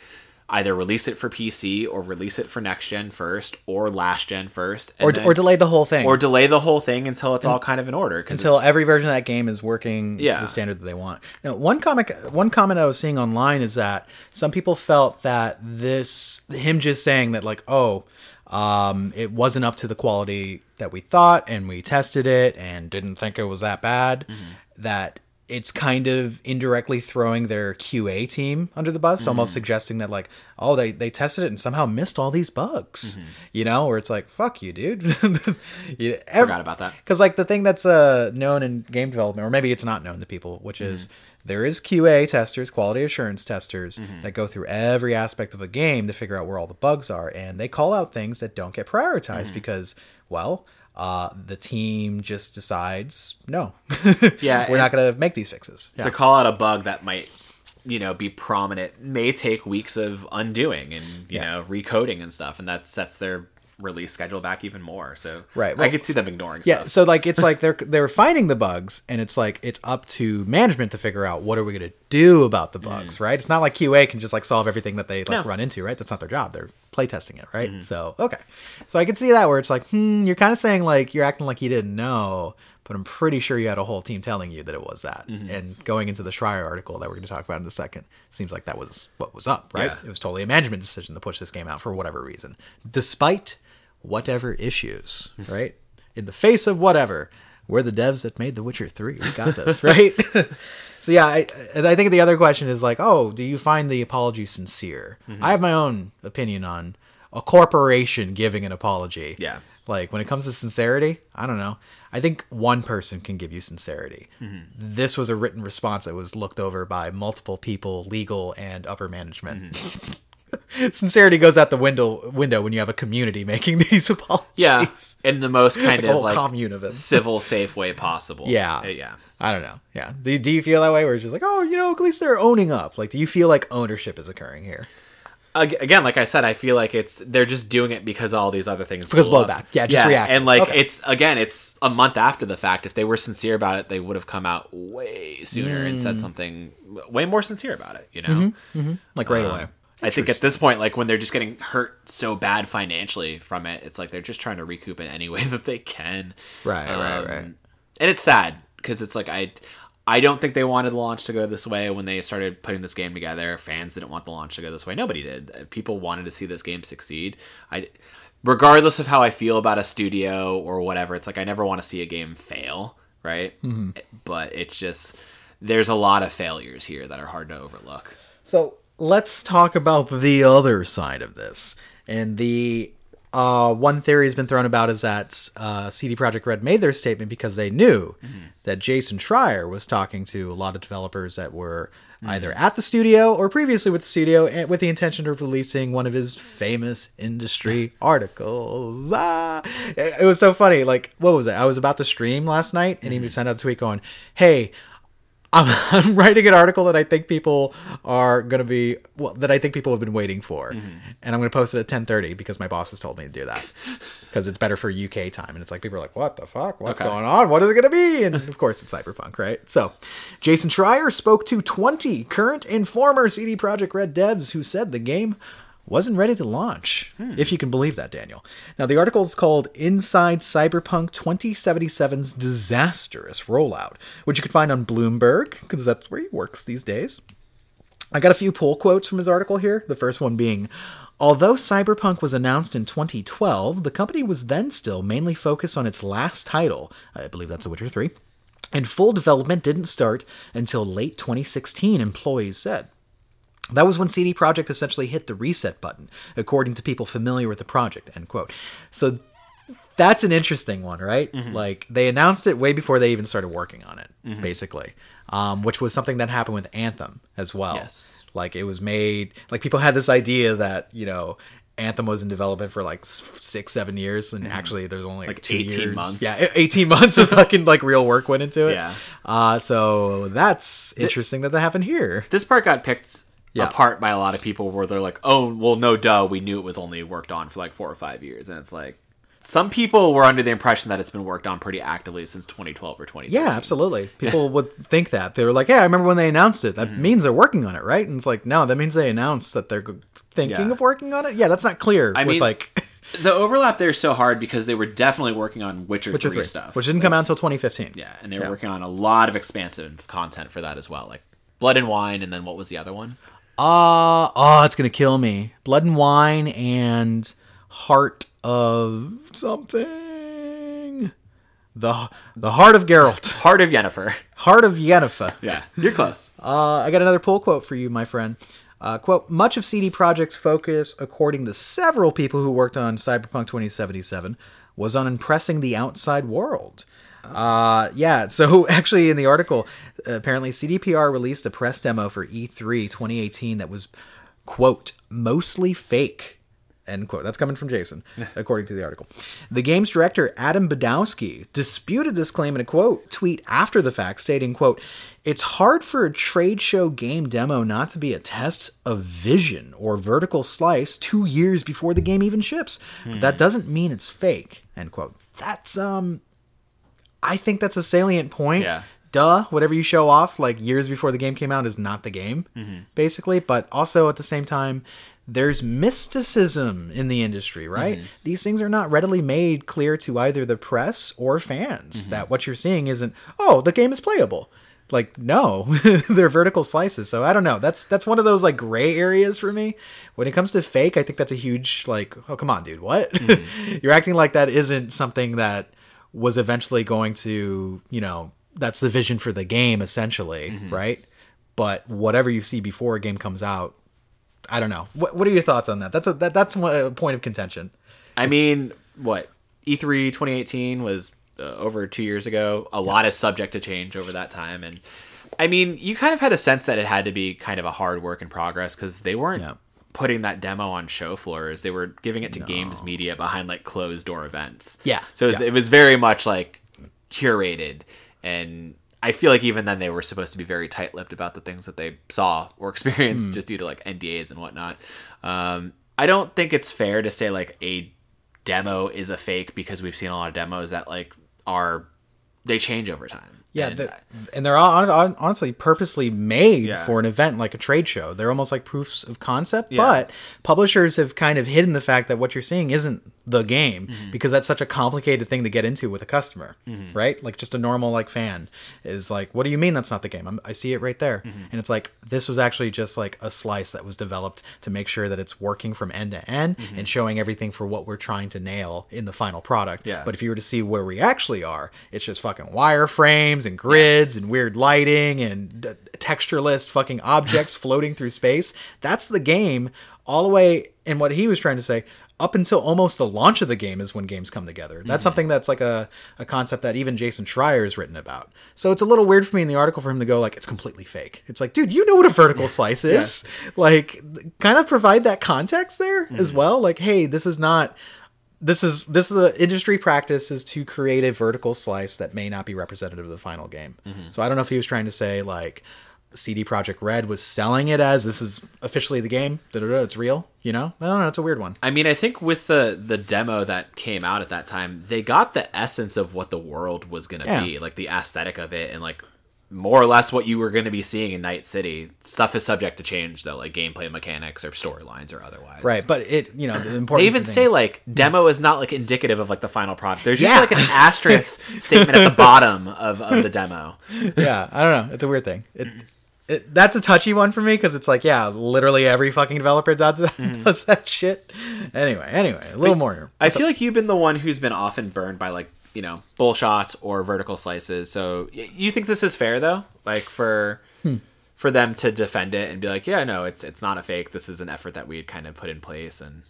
S2: Either release it for PC or release it for next gen first or last gen first,
S1: or, then, or delay the whole thing,
S2: or delay the whole thing until it's and, all kind of in order.
S1: Until every version of that game is working yeah. to the standard that they want. Now, one comic, one comment I was seeing online is that some people felt that this him just saying that like, oh, um, it wasn't up to the quality that we thought, and we tested it and didn't think it was that bad. Mm-hmm that it's kind of indirectly throwing their QA team under the bus, mm-hmm. almost suggesting that like, oh, they they tested it and somehow missed all these bugs, mm-hmm. you know, where it's like, fuck you, dude.
S2: you every, Forgot about that
S1: because like the thing that's uh, known in game development, or maybe it's not known to people, which mm-hmm. is there is QA testers, quality assurance testers mm-hmm. that go through every aspect of a game to figure out where all the bugs are, and they call out things that don't get prioritized mm-hmm. because, well uh, the team just decides no
S2: yeah
S1: we're not going to make these fixes
S2: yeah. to call out a bug that might you know be prominent may take weeks of undoing and you yeah. know recoding and stuff and that sets their release schedule back even more. So
S1: right,
S2: well, I could see them ignoring.
S1: Yeah, stuff. so like it's like they're they're finding the bugs, and it's like it's up to management to figure out what are we going to do about the bugs. Mm. Right? It's not like QA can just like solve everything that they like no. run into. Right? That's not their job. They're playtesting it. Right? Mm. So okay, so I could see that where it's like, hmm, you're kind of saying like you're acting like you didn't know. But I'm pretty sure you had a whole team telling you that it was that. Mm-hmm. And going into the Schreier article that we're going to talk about in a second, seems like that was what was up, right? Yeah. It was totally a management decision to push this game out for whatever reason, despite whatever issues, right? In the face of whatever, we're the devs that made The Witcher 3. We got this, right? so yeah, I, I think the other question is like, oh, do you find the apology sincere? Mm-hmm. I have my own opinion on a corporation giving an apology.
S2: Yeah.
S1: Like when it comes to sincerity, I don't know. I think one person can give you sincerity. Mm-hmm. This was a written response that was looked over by multiple people, legal and upper management. Mm-hmm. sincerity goes out the window window when you have a community making these apologies.
S2: Yeah, in the most kind of like
S1: commune of it.
S2: civil, safe way possible.
S1: Yeah,
S2: uh, yeah.
S1: I don't know. Yeah. Do, do you feel that way? Where it's just like, oh, you know, at least they're owning up. Like, do you feel like ownership is occurring here?
S2: Again, like I said, I feel like it's they're just doing it because all these other things
S1: because blowback. Yeah, just yeah, react.
S2: And like okay. it's again, it's a month after the fact. If they were sincere about it, they would have come out way sooner mm. and said mm. something way more sincere about it. You know,
S1: mm-hmm, mm-hmm. like right um, away.
S2: I think at this point, like when they're just getting hurt so bad financially from it, it's like they're just trying to recoup it any way that they can.
S1: Right, um, right, right.
S2: And it's sad because it's like I, I don't think they wanted the launch to go this way when they started putting this game together. Fans didn't want the launch to go this way. Nobody did. People wanted to see this game succeed. I, regardless of how I feel about a studio or whatever, it's like I never want to see a game fail, right? Mm-hmm. But it's just there's a lot of failures here that are hard to overlook.
S1: So let's talk about the other side of this. And the uh, one theory has been thrown about is that uh, CD Projekt Red made their statement because they knew mm-hmm. that Jason Schreier was talking to a lot of developers that were mm-hmm. either at the studio or previously with the studio and with the intention of releasing one of his famous industry articles. Ah! It was so funny. Like, what was it? I was about to stream last night and mm-hmm. he sent out a tweet going, Hey, I'm, I'm writing an article that I think people are gonna be well that I think people have been waiting for,
S2: Mm-hmm.
S1: and I'm gonna post it at 10:30 because my boss has told me to do that because it's better for UK time, and it's like people are like, what the fuck, what's
S2: Okay.
S1: going on, what is it gonna be? And of course it's Cyberpunk, right? So, Jason Schreier spoke to 20 current and former CD Projekt Red devs who said the game wasn't ready to launch, hmm. if you can believe that, Daniel. Now, the article is called Inside Cyberpunk 2077's Disastrous Rollout, which you can find on Bloomberg, because that's where he works these days. I got a few pull quotes from his article here. The first one being Although Cyberpunk was announced in 2012, the company was then still mainly focused on its last title. I believe that's The Witcher 3. And full development didn't start until late 2016, employees said. That was when CD Projekt essentially hit the reset button, according to people familiar with the project. End quote. So that's an interesting one, right? Like they announced it way before they even started working on it, basically, um, which was something that happened with Anthem as well.
S2: Yes.
S1: like it was made like people had this idea that you know. Anthem was in development for like six, seven years, and actually, there's only like,
S2: Like
S1: two
S2: 18
S1: years.
S2: months.
S1: Yeah, eighteen months of fucking like real work went into it.
S2: Yeah.
S1: Uh, so that's interesting that that happened here.
S2: This part got picked
S1: Yeah.
S2: apart by a lot of people where they're like, "Oh, well, no, duh, we knew it was only worked on for like four or five years," and it's like. Some people were under the impression that it's been worked on pretty actively since 2012 or 2013.
S1: Yeah, absolutely. People would think that. They were like, yeah, I remember when they announced it. That
S2: Mm-hmm.
S1: means they're working on it, right? And it's like, no, that means they announced that they're thinking
S2: Yeah.
S1: of working on it. Yeah, that's not clear.
S2: I
S1: with
S2: mean,
S1: like
S2: The overlap there is so hard because they were definitely working on Witcher,
S1: Witcher
S2: 3,
S1: 3,
S2: stuff.
S1: which didn't come out until 2015.
S2: Yeah, and they were working on a lot of expansive content for that as well, like Blood and Wine, and then what was the other one?
S1: Uh, oh, it's going to kill me. Blood and Wine and Heart of something. The the Heart of Geralt.
S2: Heart of Yennefer.
S1: Heart of Yennefer.
S2: Yeah, you're close.
S1: Uh, I got another pull quote for you, my friend. Uh, quote, much of CD Projekt's focus, according to several people who worked on Cyberpunk 2077, was on impressing the outside world. Uh, yeah, so actually in the article, apparently CDPR released a press demo for E E3 2018 that was, quote, mostly fake. End quote. That's coming from Jason, according to the article. The game's director, Adam Badowski, disputed this claim in a quote tweet after the fact, stating, quote, It's hard for a trade show game demo not to be a test of vision or vertical slice two years before the game even ships. But that doesn't mean it's fake. End quote. That's um I think that's a salient point.
S2: Yeah.
S1: Duh, whatever you show off like years before the game came out is not the game, mm-hmm. basically. But also at the same time, there's mysticism in the industry, right? Mm-hmm. These things are not readily made clear to either the press or fans mm-hmm. that what you're seeing isn't, oh, the game is playable. Like, no, they're vertical slices. So I don't know. That's that's one of those like gray areas for me. When it comes to fake, I think that's a huge like, oh come on, dude, what? you're acting like that isn't something that was eventually going to, you know, that's the vision for the game essentially, right? But whatever you see before a game comes out, I don't know. What What are your thoughts on that? That's a that, that's a point of contention.
S2: I mean, what E E3 2018 was uh, over two years ago. A lot is subject to change over that time, and I mean, you kind of had a sense that it had to be kind of a hard work in progress because they weren't
S1: Yeah.
S2: putting that demo on show floors. They were giving it to games media behind like closed door events.
S1: Yeah,
S2: so it was,
S1: yeah.
S2: it was very much like curated and. I feel like even then they were supposed to be very tight-lipped about the things that they saw or experienced,
S1: Hmm.
S2: just due to like NDAs and whatnot. Um, I don't think it's fair to say like a demo is a fake because we've seen a lot of demos that like are they change over time.
S1: Yeah,
S2: And
S1: the, and they're all, hon- honestly purposely made
S2: Yeah.
S1: for an event like a trade show. They're almost like proofs of concept,
S2: Yeah.
S1: but publishers have kind of hidden the fact that what you're seeing isn't the game
S2: Mm-hmm.
S1: because that's such a complicated thing to get into with a customer, right? Like just a normal like fan is like, what do you mean that's not the game? I'm, I see it right there,
S2: Mm-hmm.
S1: and it's like this was actually just like a slice that was developed to make sure that it's working from end to end and showing everything for what we're trying to nail in the final product.
S2: Mm-hmm. Yeah.
S1: But if you were to see where we actually are, it's just fucking wireframes and grids and weird lighting and d- textureless fucking objects floating through space. That's the game all the way. And what he was trying to say, up until almost the launch of the game is when games come together. That's mm-hmm. something that's like a, a concept that even Jason Schreier has written about. So it's a little weird for me in the article for him to go like it's completely fake. It's like, dude, you know what a vertical slice is. Like, kind of provide that context there as mm-hmm. well. Like, hey, this is not this is this is the industry practice is to create a vertical slice that may not be representative of the final game. Mm-hmm. So I don't know if he was trying to say like CD Projekt Red was selling it as this is officially the game. Da-da-da, it's real. You know, I don't know. It's a weird one.
S2: I mean, I think with the the demo that came out at that time, they got the essence of what the world was going to
S1: Yeah.
S2: be, like the aesthetic of it, and like more or less what you were going to be seeing in Night City. Stuff is subject to change, though, like gameplay mechanics or storylines or otherwise.
S1: Right, but it you know the important.
S2: They even
S1: thing-
S2: say like demo is not like indicative of like the final product. There's
S1: Yeah.
S2: usually like an asterisk statement at the bottom of, of the demo.
S1: yeah, I don't know. It's a weird thing. It, it that's a touchy one for me because it's like, yeah, literally every fucking developer does that,
S2: Mm-hmm.
S1: does that shit. Anyway, anyway, a little more here.
S2: I feel like you've been the one who's been often burned by like you know bull shots or vertical slices. So y- you think this is fair though? Like for for them to defend it and be like, yeah, no, it's it's not a fake. This is an effort that we had kind of put in place and.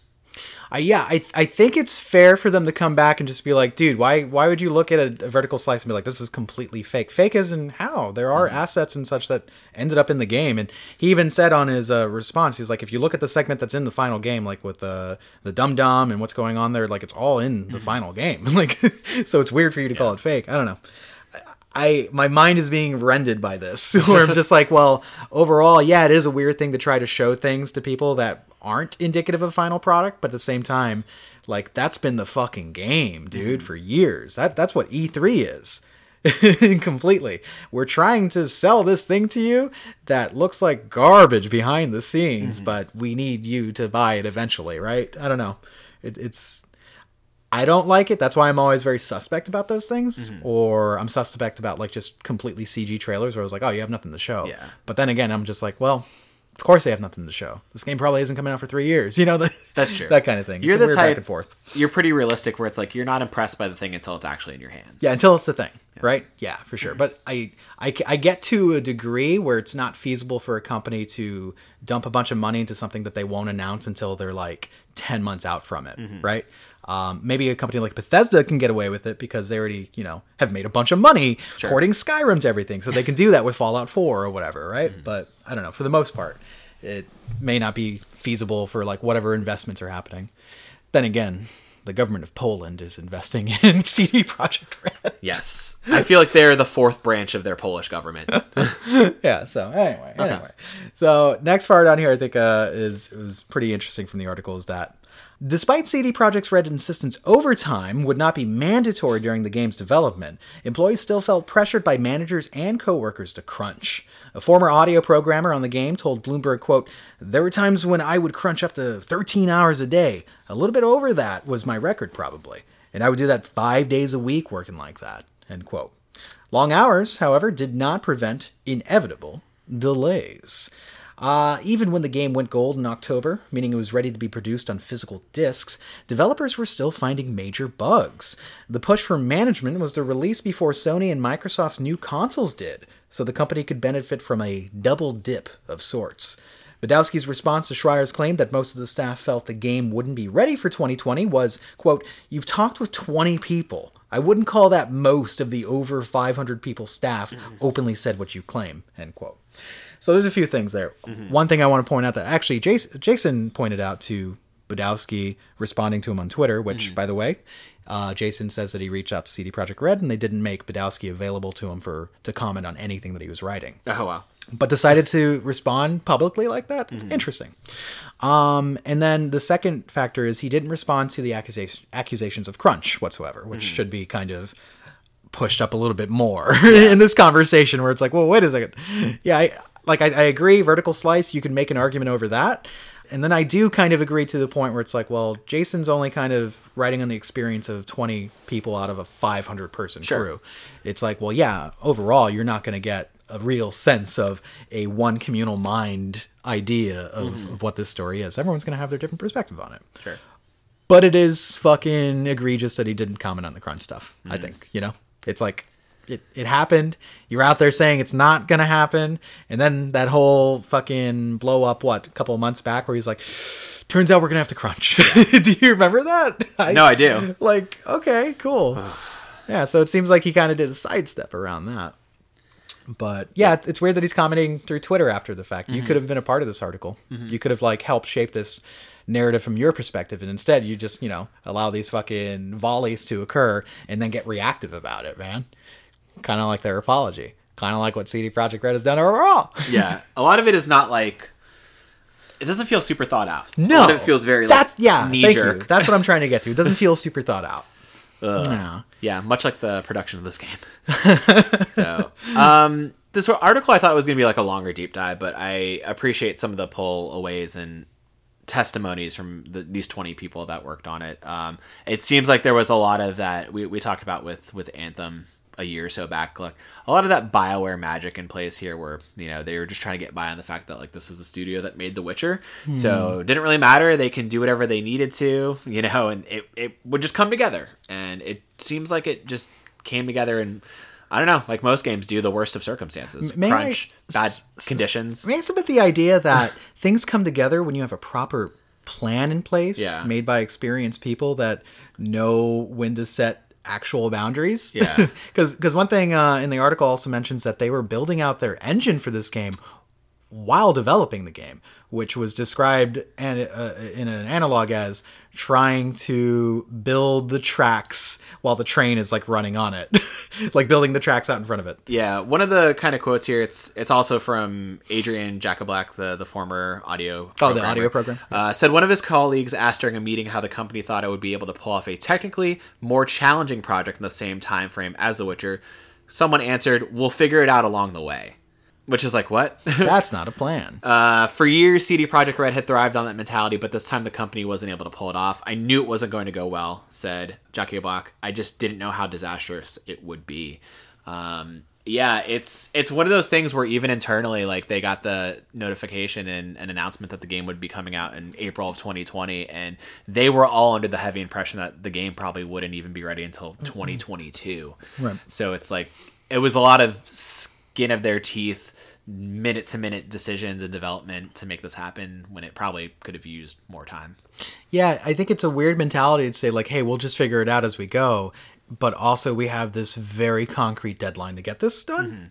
S1: I, yeah, I I think it's fair for them to come back and just be like, dude, why why would you look at a, a vertical slice and be like, this is completely fake? Fake is in how? There are mm-hmm. assets and such that ended up in the game, and he even said on his uh, response, he's like, if you look at the segment that's in the final game, like with uh, the the dum dum and what's going on there, like it's all in the mm-hmm. final game, like so it's weird for you to call it fake. I don't know. I my mind is being rended by this. Where I'm just like, well, overall, yeah, it is a weird thing to try to show things to people that aren't indicative of final product, but at the same time, like that's been the fucking game, dude, mm-hmm. for years. That that's what E3 is. Completely. We're trying to sell this thing to you that looks like garbage behind the scenes, mm-hmm. but we need you to buy it eventually, right? I don't know. It, it's I don't like it. That's why I'm always very suspect about those things. Mm-hmm. Or I'm suspect about like just completely CG trailers where I was like, oh, you have nothing to show.
S2: Yeah.
S1: But then again, I'm just like, well, of course they have nothing to show. This game probably isn't coming out for three years. You know, the,
S2: That's true.
S1: that kind of thing.
S2: You're
S1: it's
S2: the type
S1: back and forth.
S2: You're pretty realistic where it's like you're not impressed by the thing until it's actually in your hands.
S1: Yeah, until it's the thing, right? Yeah, for sure. But I, I, I get to a degree where it's not feasible for a company to dump a bunch of money into something that they won't announce until they're like 10 months out from it, mm-hmm. right? Um, maybe a company like Bethesda can get away with it because they already, you know, have made a bunch of money porting Skyrim to everything. So they can do that with Fallout 4 or whatever, right? But I don't know. For the most part, it may not be feasible for like whatever investments are happening. Then again, the government of Poland is investing in CD Projekt Red.
S2: Yes. I feel like they're the fourth branch of their Polish government.
S1: yeah so anyway anyway so next part on here i think uh is was pretty interesting from the article is that Despite CD Projekt's Red insistence overtime would not be mandatory during the game's development, employees still felt pressured by managers and coworkers to crunch. A former audio programmer on the game told Bloomberg, quote, There were times when I would crunch up to 13 hours a day. A little bit over that was my record, probably. And I would do that five days a week working like that, end quote. Long hours, however, did not prevent inevitable delays. Uh, even when the game went gold in October, meaning it was ready to be produced on physical discs, developers were still finding major bugs. The push from management was to release before Sony and Microsoft's new consoles did, so the company could benefit from a double dip of sorts. Badowski's response to Schreier's claim that most of the staff felt the game wouldn't be ready for 2020 was, quote, You've talked with 20 people. I wouldn't call that most of the over 500 people staff openly said what you claim, end quote. So there's a few things there. One thing I want to point out that actually Jason, Jason pointed out to Badowski responding to him on Twitter, which, by the way, uh, Jason says that he reached out to CD Projekt Red and they didn't make Badowski available to him for to comment on anything that he was writing
S2: oh wow.
S1: but decided to respond publicly like that. It's interesting. Um, and then the second factor is he didn't respond to the accusation, accusations of crunch whatsoever, which should be kind of pushed up a little bit more in this conversation where it's like, well, wait a second. Yeah, I, like I, I agree, vertical slice, you can make an argument over that. And then I do kind of agree to the point where it's like, well, Jason's only kind of writing on the experience of 20 people out of a 500 person
S2: Sure.
S1: crew. It's like, well, yeah, overall, you're not going to get a real sense of a one communal mind idea of, mm-hmm. of what this story is. Everyone's going to have their different perspective on it.
S2: Sure.
S1: But it is fucking egregious that he didn't comment on the crunch stuff. I mm. think you know, it's like it, it happened. You're out there saying it's not gonna happen, and then that whole fucking blow up. What a couple of months back, where he's like, "Turns out we're gonna have to crunch." do you remember that? I,
S2: No, I do.
S1: Like, okay, cool. yeah, so it seems like he kind of did a sidestep around that. But yeah, it's, it's weird that he's commenting through Twitter after the fact.
S2: Mm-hmm.
S1: You could have been a part of this article. You could have like helped shape this narrative from your perspective, and instead you just you know allow these fucking volleys to occur and then get reactive about it, man. Kind of like their apology. Kind of like what CD Projekt Red has done overall.
S2: yeah, a lot of it is not like it doesn't feel super thought out.
S1: No,
S2: it feels very
S1: that's
S2: like,
S1: yeah.
S2: knee jerk.
S1: That's what I'm trying to get to. It doesn't feel super thought out. No.
S2: Yeah, much like the production of this game. so, um, this article I thought was going to be like a longer deep dive, but I appreciate some of the pull aways and testimonies from the, these 20 people that worked on it. Um, it seems like there was a lot of that we, we talked about with, with Anthem a year or so back, like a lot of that Bioware magic in place here, where you know they were just trying to get by on the fact that like this was a studio that made The Witcher, so it didn't really matter. They can do whatever they needed to, you know, and it it would just come together. And it seems like it just came together and. I don't know, like most games do, the worst of circumstances.
S1: May I
S2: Crunch, bad
S1: s- s-
S2: conditions.
S1: May I submit the idea that things come together when you have a proper plan in place
S2: Yeah.
S1: made by experienced people that know when to set actual boundaries?
S2: Yeah.
S1: Because one thing uh, in the article also mentions that they were building out their engine for this game while developing the game, which was described an, uh, in an analog as trying to build the tracks while the train is like running on it, like building the tracks out in front of it.
S2: Yeah, one of the kind of quotes here. It's it's also from Adrian Jacoblack, the the former audio.
S1: Oh, the audio program?
S2: Uh, said one of his colleagues asked during a meeting how the company thought it would be able to pull off a technically more challenging project in the same time frame as The Witcher. Someone answered, "We'll figure it out along the way," which is like what?
S1: That's not a plan.
S2: Uh, for years, CD Projekt Red had thrived on that mentality, but this time the company wasn't able to pull it off. I knew it wasn't going to go well," said Jackie Block. "I just didn't know how disastrous it would be." Um, yeah, it's it's one of those things where even internally, like they got the notification and an announcement that the game would be coming out in April of 2020, and they were all under the heavy impression that the game probably wouldn't even be ready until 2022.
S1: Right.
S2: So it's like it was a lot of skin of their teeth, minute to minute decisions and development to make this happen when it probably could have used more time.
S1: Yeah, I think it's a weird mentality to say like, "Hey, we'll just figure it out as we go," but also we have this very concrete deadline to get this done. Mm-hmm.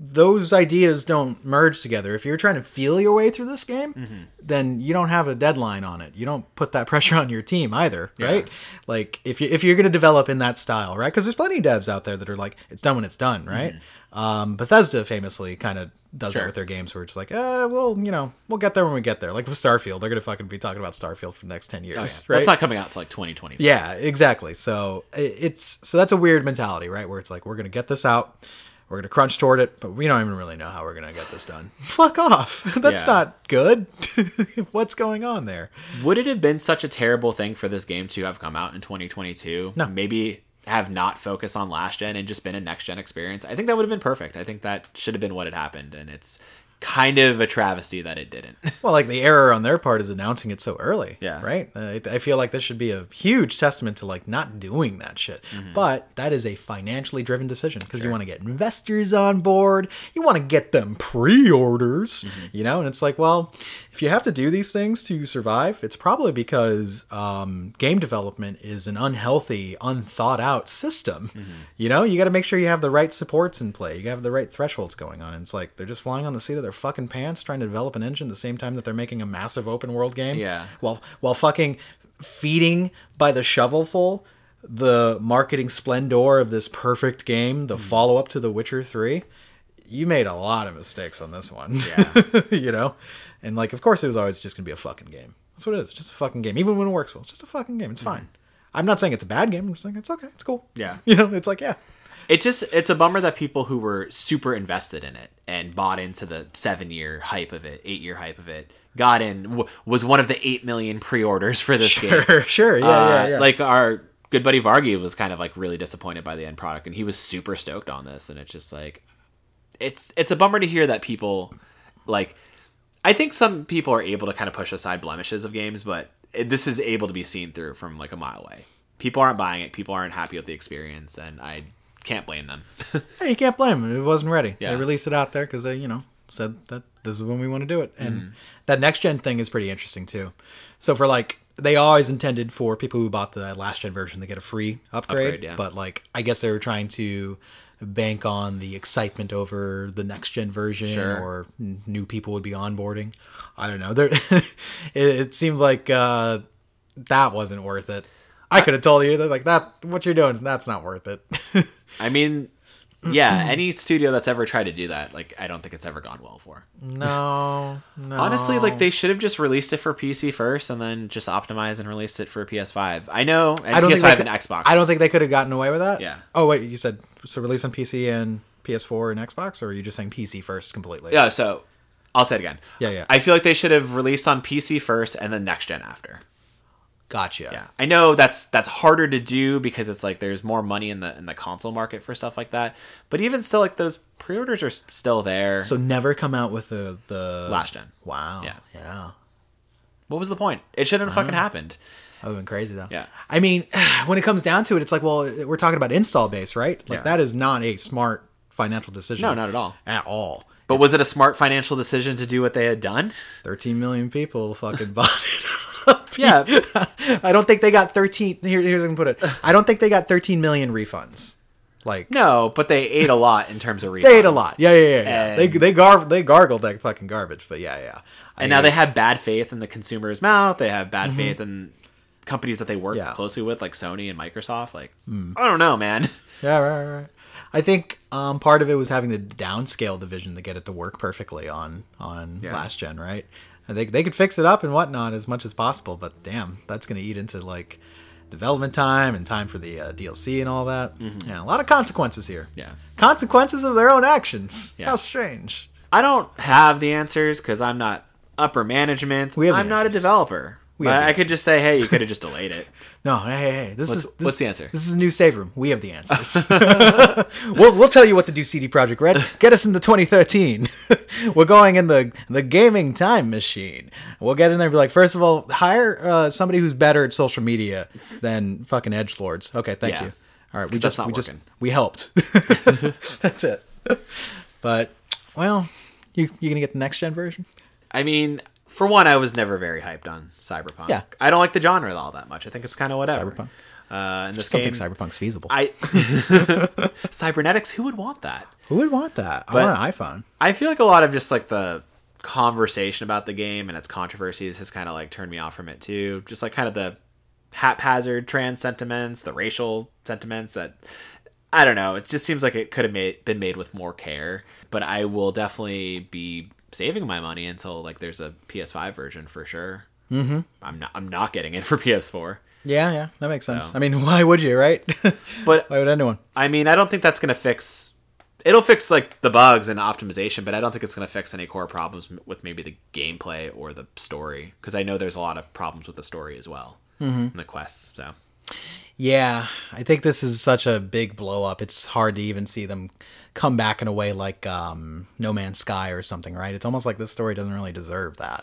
S1: Those ideas don't merge together. If you're trying to feel your way through this game, mm-hmm. then you don't have a deadline on it. You don't put that pressure on your team either, right? Like if you if you're going to develop in that style, right? Because there's plenty of devs out there that are like, "It's done when it's done," right? Mm-hmm. Um, Bethesda famously kind of does
S2: Sure.
S1: that with their games, where it's like, uh, well, you know, we'll get there when we get there. Like with Starfield, they're gonna fucking be talking about Starfield for the next ten years,
S2: Oh, yeah.
S1: right?
S2: That's not coming out till like 2020.
S1: Yeah, exactly. So it's so that's a weird mentality, right? Where it's like we're gonna get this out, we're gonna crunch toward it, but we don't even really know how we're gonna get this done. Fuck off. that's
S2: Yeah.
S1: not good. What's going on there?
S2: Would it have been such a terrible thing for this game to have come out in 2022?
S1: No.
S2: Maybe have not focused on last gen and just been a next gen experience. I think that would have been perfect. I think that should have been what had happened, and it's kind of a travesty that it didn't.
S1: Well, like the error on their part is announcing it so early.
S2: Yeah.
S1: Right. Uh, I- feel like this should be a huge testament to like not doing that shit.
S2: Mm-hmm.
S1: But that is a financially driven decision because you want to get investors on board. You want to get them pre-orders.
S2: Mm-hmm.
S1: You know, and it's like, well, if you have to do these things to survive, it's probably because um, game development is an unhealthy, unthought out system.
S2: Mm-hmm.
S1: You know, you got to make sure you have the right supports in play. You have the right thresholds going on. And it's like they're just flying on the seat of their fucking pants trying to develop an engine at the same time that they're making a massive open world game.
S2: Yeah.
S1: While while fucking feeding by the shovelful the marketing splendor of this perfect game, the follow up to The Witcher 3. You made a lot of mistakes on this one.
S2: Yeah.
S1: you know? And like of course it was always just gonna be a fucking game. That's what it is. Just a fucking game. Even when it works well. It's just a fucking game. It's fine. I'm not saying it's a bad game. I'm just saying it's okay. It's cool.
S2: Yeah.
S1: You know, it's like, yeah.
S2: It's just it's a bummer that people who were super invested in it and bought into the seven year hype of it, eight year hype of it, got in w- was one of the eight million pre orders for this game.
S1: Sure, sure. Yeah,
S2: Uh,
S1: yeah, yeah.
S2: Like our good buddy Vargy was kind of like really disappointed by the end product, and he was super stoked on this. And it's just like, it's it's a bummer to hear that people like. I think some people are able to kind of push aside blemishes of games, but this is able to be seen through from like a mile away. People aren't buying it. People aren't happy with the experience, and I can't blame them.
S1: Hey, you can't blame them. It wasn't ready.
S2: Yeah.
S1: They released it out there because they, you know, said that this is when we want to do it. And
S2: Mm-hmm.
S1: that next gen thing is pretty interesting too. So for like, they always intended for people who bought the last gen version to get a free upgrade.
S2: Upgrade, yeah.
S1: But like, I guess they were trying to bank on the excitement over the next gen version
S2: Sure.
S1: or n- new people would be onboarding. I don't know. There, it, it seems like uh, that wasn't worth it. I could have told you that like that what you're doing that's not worth it.
S2: I mean, yeah, any studio that's ever tried to do that, like, I don't think it's ever gone well for.
S1: no, no.
S2: Honestly, like they should have just released it for PC first, and then just optimized and released it for PS5. I know, and
S1: I don't
S2: PS5
S1: think could,
S2: and Xbox.
S1: I don't think they could have gotten away with that.
S2: Yeah.
S1: Oh wait, you said so release on PC and PS4 and Xbox, or are you just saying PC first completely?
S2: Yeah, so I'll say it again.
S1: Yeah, yeah.
S2: I feel like they should have released on PC first and then next gen after.
S1: Gotcha.
S2: Yeah, I know that's that's harder to do because it's like there's more money in the in the console market for stuff like that. But even still, like those pre-orders are still there.
S1: So never come out with the the
S2: Last gen.
S1: Wow.
S2: Yeah.
S1: Yeah.
S2: what was the point? It shouldn't have fucking happened.
S1: That would have been crazy though.
S2: Yeah.
S1: I mean, when it comes down to it, it's like, well, we're talking about install base, right? Like
S2: Yeah.
S1: that is not a smart financial decision.
S2: No, not at all.
S1: At all.
S2: But was it a smart financial decision to do what they had done?
S1: 13 million people fucking bought it.
S2: Yeah,
S1: I don't think they got 13. Here, here's how I can put it. I don't think they got 13 million refunds. Like
S2: no, but they ate a lot in terms of refunds.
S1: they ate a lot. Yeah, yeah, yeah. yeah.
S2: And-
S1: they they gar they gargled that fucking garbage. But yeah, yeah.
S2: And now they have bad faith in the consumer's mouth. They have bad mm-hmm. faith in companies that they work
S1: Mm-hmm. Yeah. Mm.
S2: closely with, like Sony and Microsoft. Like, I don't know, man.
S1: Yeah, right, right, right. I think um, part of it was having the downscale division to get it to work perfectly on on
S2: Yeah.
S1: last gen, right? I think they could fix it up and whatnot as much as possible, but damn, that's going to eat into like development time and time for the uh, DLC and all that. Yeah, a lot of consequences here.
S2: Mm-hmm. Yeah.
S1: consequences of their own actions.
S2: Yeah.
S1: How strange.
S2: I don't have the answers because I'm not upper management.
S1: We have
S2: I'm not a developer.
S1: We the
S2: I could just say, hey, you could have just delayed it.
S1: No, hey, hey, hey, this
S2: What's-
S1: is this,
S2: what's the answer?
S1: This is a new save room. We have the answers. we'll we'll tell you what to do. CD Projekt Red, get us into 2013. We're going in the the gaming time machine. We'll get in there and be like, first of all, hire uh, somebody who's better at social media than fucking edge lords. Okay, thank
S2: Yeah.
S1: you. All right, we just we just we helped. that's it. But well, you you gonna get the next gen version?
S2: I mean, for one, I was never very hyped on Cyberpunk.
S1: Yeah.
S2: I don't like the genre all that much. I think it's kind of whatever.
S1: Cyberpunk.
S2: Uh, in this
S1: don't
S2: game,
S1: think Cyberpunk's feasible.
S2: I cybernetics. Who would want that?
S1: Who would want that? I want an iPhone.
S2: I feel like a lot of just like the conversation about the game and its controversies has kind of like turned me off from it too. Just like kind of the haphazard trans sentiments, the racial sentiments that I don't know. It just seems like it could have made, been made with more care. But I will definitely be saving my money until like there's a PS5 version for sure. Mm-hmm. I'm not. I'm not getting it for PS4.
S1: Yeah, yeah, that makes sense.
S2: So-
S1: I mean, why would you, right?
S2: But
S1: why would anyone?
S2: I mean, I don't think that's going to fix. It'll fix like the bugs and optimization, but I don't think it's going to fix any core problems with maybe the gameplay or the story because I know there's a lot of problems with the story as well mm-hmm. and the quests. So
S1: Yeah, I think this is such a big blow up. It's hard to even see them come back in a way like um, No Man's Sky or something, right? It's almost like this story doesn't really deserve that,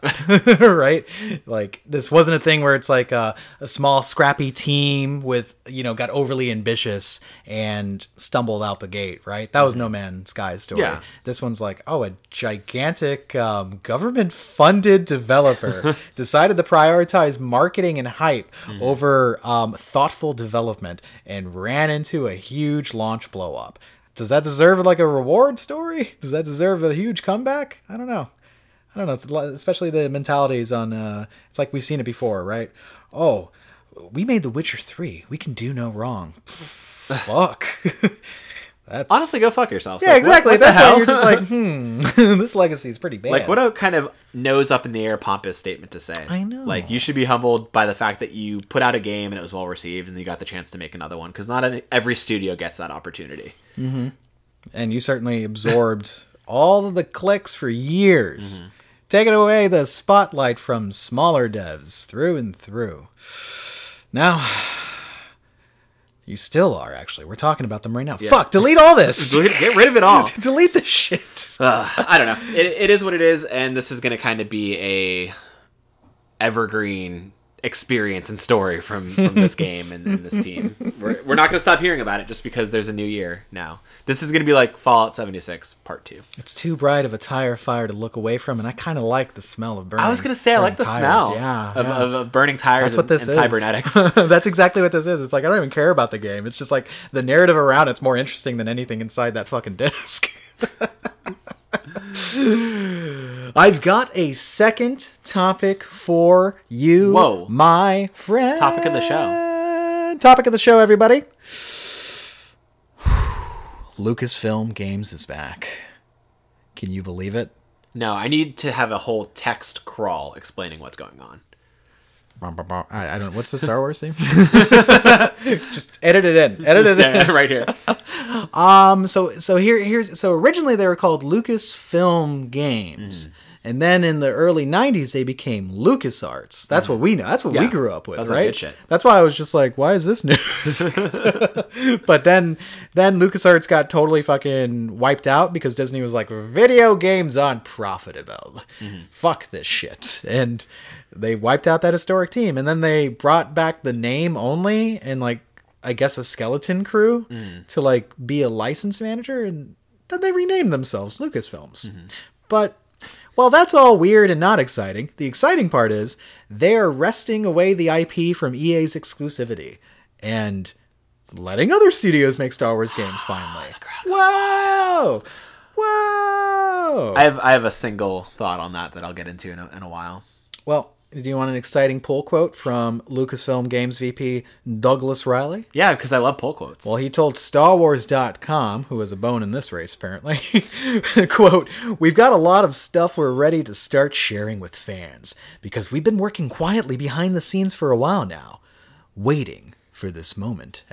S1: right? Like this wasn't a thing where it's like a, a small scrappy team with you know got overly ambitious and stumbled out the gate, right? That was No Man's Sky's story.
S2: Yeah.
S1: This one's like, oh, a gigantic um, government funded developer decided to prioritize marketing and hype over um, thoughtful development and ran into a huge launch blow up. Does that deserve like a reward story? Does that deserve a huge comeback? I don't know. I don't know. It's lot, especially the mentalities on. Uh, it's like we've seen it before, right? Oh, we made The Witcher three. We can do no wrong. Fuck. That's
S2: honestly, go fuck yourself.
S1: yeah,
S2: Like,
S1: exactly.
S2: What,
S1: At
S2: the
S1: that
S2: hell?
S1: you're just like, hmm, this legacy is pretty bad.
S2: like what a kind of nose up in the air pompous statement to say.
S1: I know.
S2: Like you should be humbled by the fact that you put out a game and it was well received and you got the chance to make another one because not any- every studio gets that opportunity.
S1: and you certainly absorbed all of the clicks for years,
S2: Mm-hmm.
S1: taking away the spotlight from smaller devs through and through. Now, you still are actually. We're talking about them right now. Fuck, delete all this.
S2: Get rid of it all.
S1: delete the shit.
S2: uh, I don't know. It, it is what it is, and this is going to kind of be a evergreen experience and story from, from this game and, and this team. We're, we're not going to stop hearing about it just because there's a new year now. This is going to be like Fallout 76 Part 2.
S1: It's too bright of a tire fire to look away from, and I kind of like the smell of burning.
S2: I was going to say, I like the
S1: burning
S2: smell.
S1: Yeah,
S2: of,
S1: yeah.
S2: Of, of burning tires
S1: That's what this
S2: and,
S1: is.
S2: and cybernetics.
S1: That's exactly what this is. It's like I don't even care about the game. It's just like the narrative around it's more interesting than anything inside that fucking disc. I've got a second topic for you,
S2: Whoa.
S1: my friend.
S2: Topic of the show.
S1: Topic of the show, everybody. Lucasfilm Games is back. Can you believe it?
S2: no, I need to have a whole text crawl explaining what's going on.
S1: I, I don't. know. What's the Star Wars theme? Just edit it in. Edit it in.
S2: Right here.
S1: Um, so so here here's so originally they were called Lucasfilm Games. And then in the early '90s, they became LucasArts. That's what we know. That's what we grew up with,
S2: That's
S1: right? That's why I was just like, "Why is this news?" but then, then LucasArts got totally fucking wiped out because Disney was like, "Video games unprofitable. Fuck this shit." And they wiped out that historic team. And then they brought back the name only and like I guess a skeleton crew mm. to like be a license manager, and then they renamed themselves Lucasfilms. Mm-hmm. But while that's all weird and not exciting. The exciting part is they're wresting away the IP from EA's exclusivity and letting other studios make Star Wars games finally. Whoa! Whoa!
S2: I have I have a single thought on that that I'll get into in a, in a while.
S1: well, do you want an exciting pull quote from Lucasfilm Games VP Douglas Reilly?
S2: Yeah, because I love pull quotes.
S1: Well, he told StarWars.com, who has a bone in this race apparently, quote, We've got a lot of stuff we're ready to start sharing with fans because we've been working quietly behind the scenes for a while now, waiting for this moment.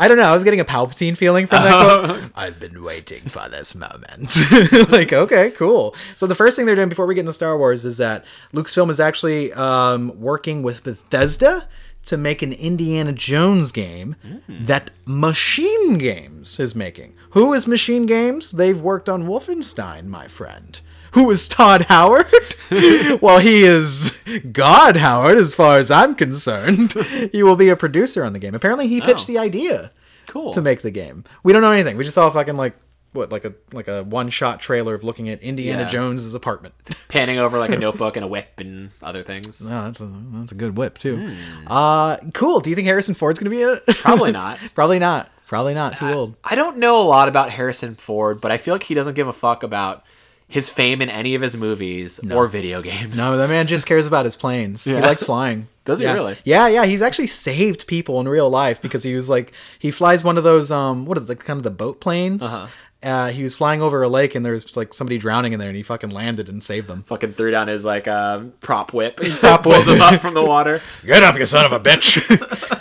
S1: I don't know. I was getting a Palpatine feeling from that quote. I've been waiting for this moment. like, okay, cool. So the first thing they're doing before we get into Star Wars is that Lucasfilm is actually um, working with Bethesda to make an Indiana Jones game that Machine Games is making. Who is Machine Games? They've worked on Wolfenstein, my friend. Who is Todd Howard? well, he is God Howard, as far as I'm concerned. he will be a producer on the game. Apparently, he pitched
S2: Oh.
S1: the idea
S2: cool.
S1: to make the game. We don't know anything. We just saw a fucking like what like a like a one shot trailer of looking at Indiana
S2: Yeah.
S1: Jones's apartment.
S2: Panning over like a notebook and a whip and other things.
S1: no, that's a that's a good whip too. Uh, cool. Do you think Harrison Ford's gonna be in it?
S2: Probably not.
S1: Probably not. Probably not. Too old.
S2: I don't know a lot about Harrison Ford, but I feel like he doesn't give a fuck about his fame in any of his movies or video games.
S1: No, that man just cares about his planes. He likes flying.
S2: Does he
S1: yeah.
S2: really?
S1: Yeah, yeah. He's actually saved people in real life because he was like he flies one of those um what is it, like kind of the boat planes.
S2: Uh-huh.
S1: Uh, he was flying over a lake and there was like somebody drowning in there and he fucking landed and saved them.
S2: Fucking threw down his like um, prop whip. He's
S1: prop
S2: pulled
S1: whip.
S2: him up from the water.
S1: Get up, you son of a bitch!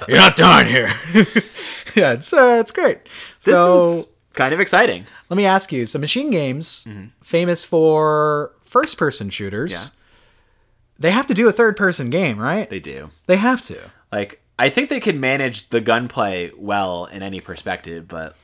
S1: You're not dying here. yeah, it's uh, it's great.
S2: This
S1: so
S2: is kind of exciting.
S1: Let me ask you: so Machine Games, mm-hmm. famous for first-person shooters,
S2: Yeah.
S1: they have to do a third-person game, right?
S2: They do.
S1: They have to.
S2: Like I think they can manage the gunplay well in any perspective, but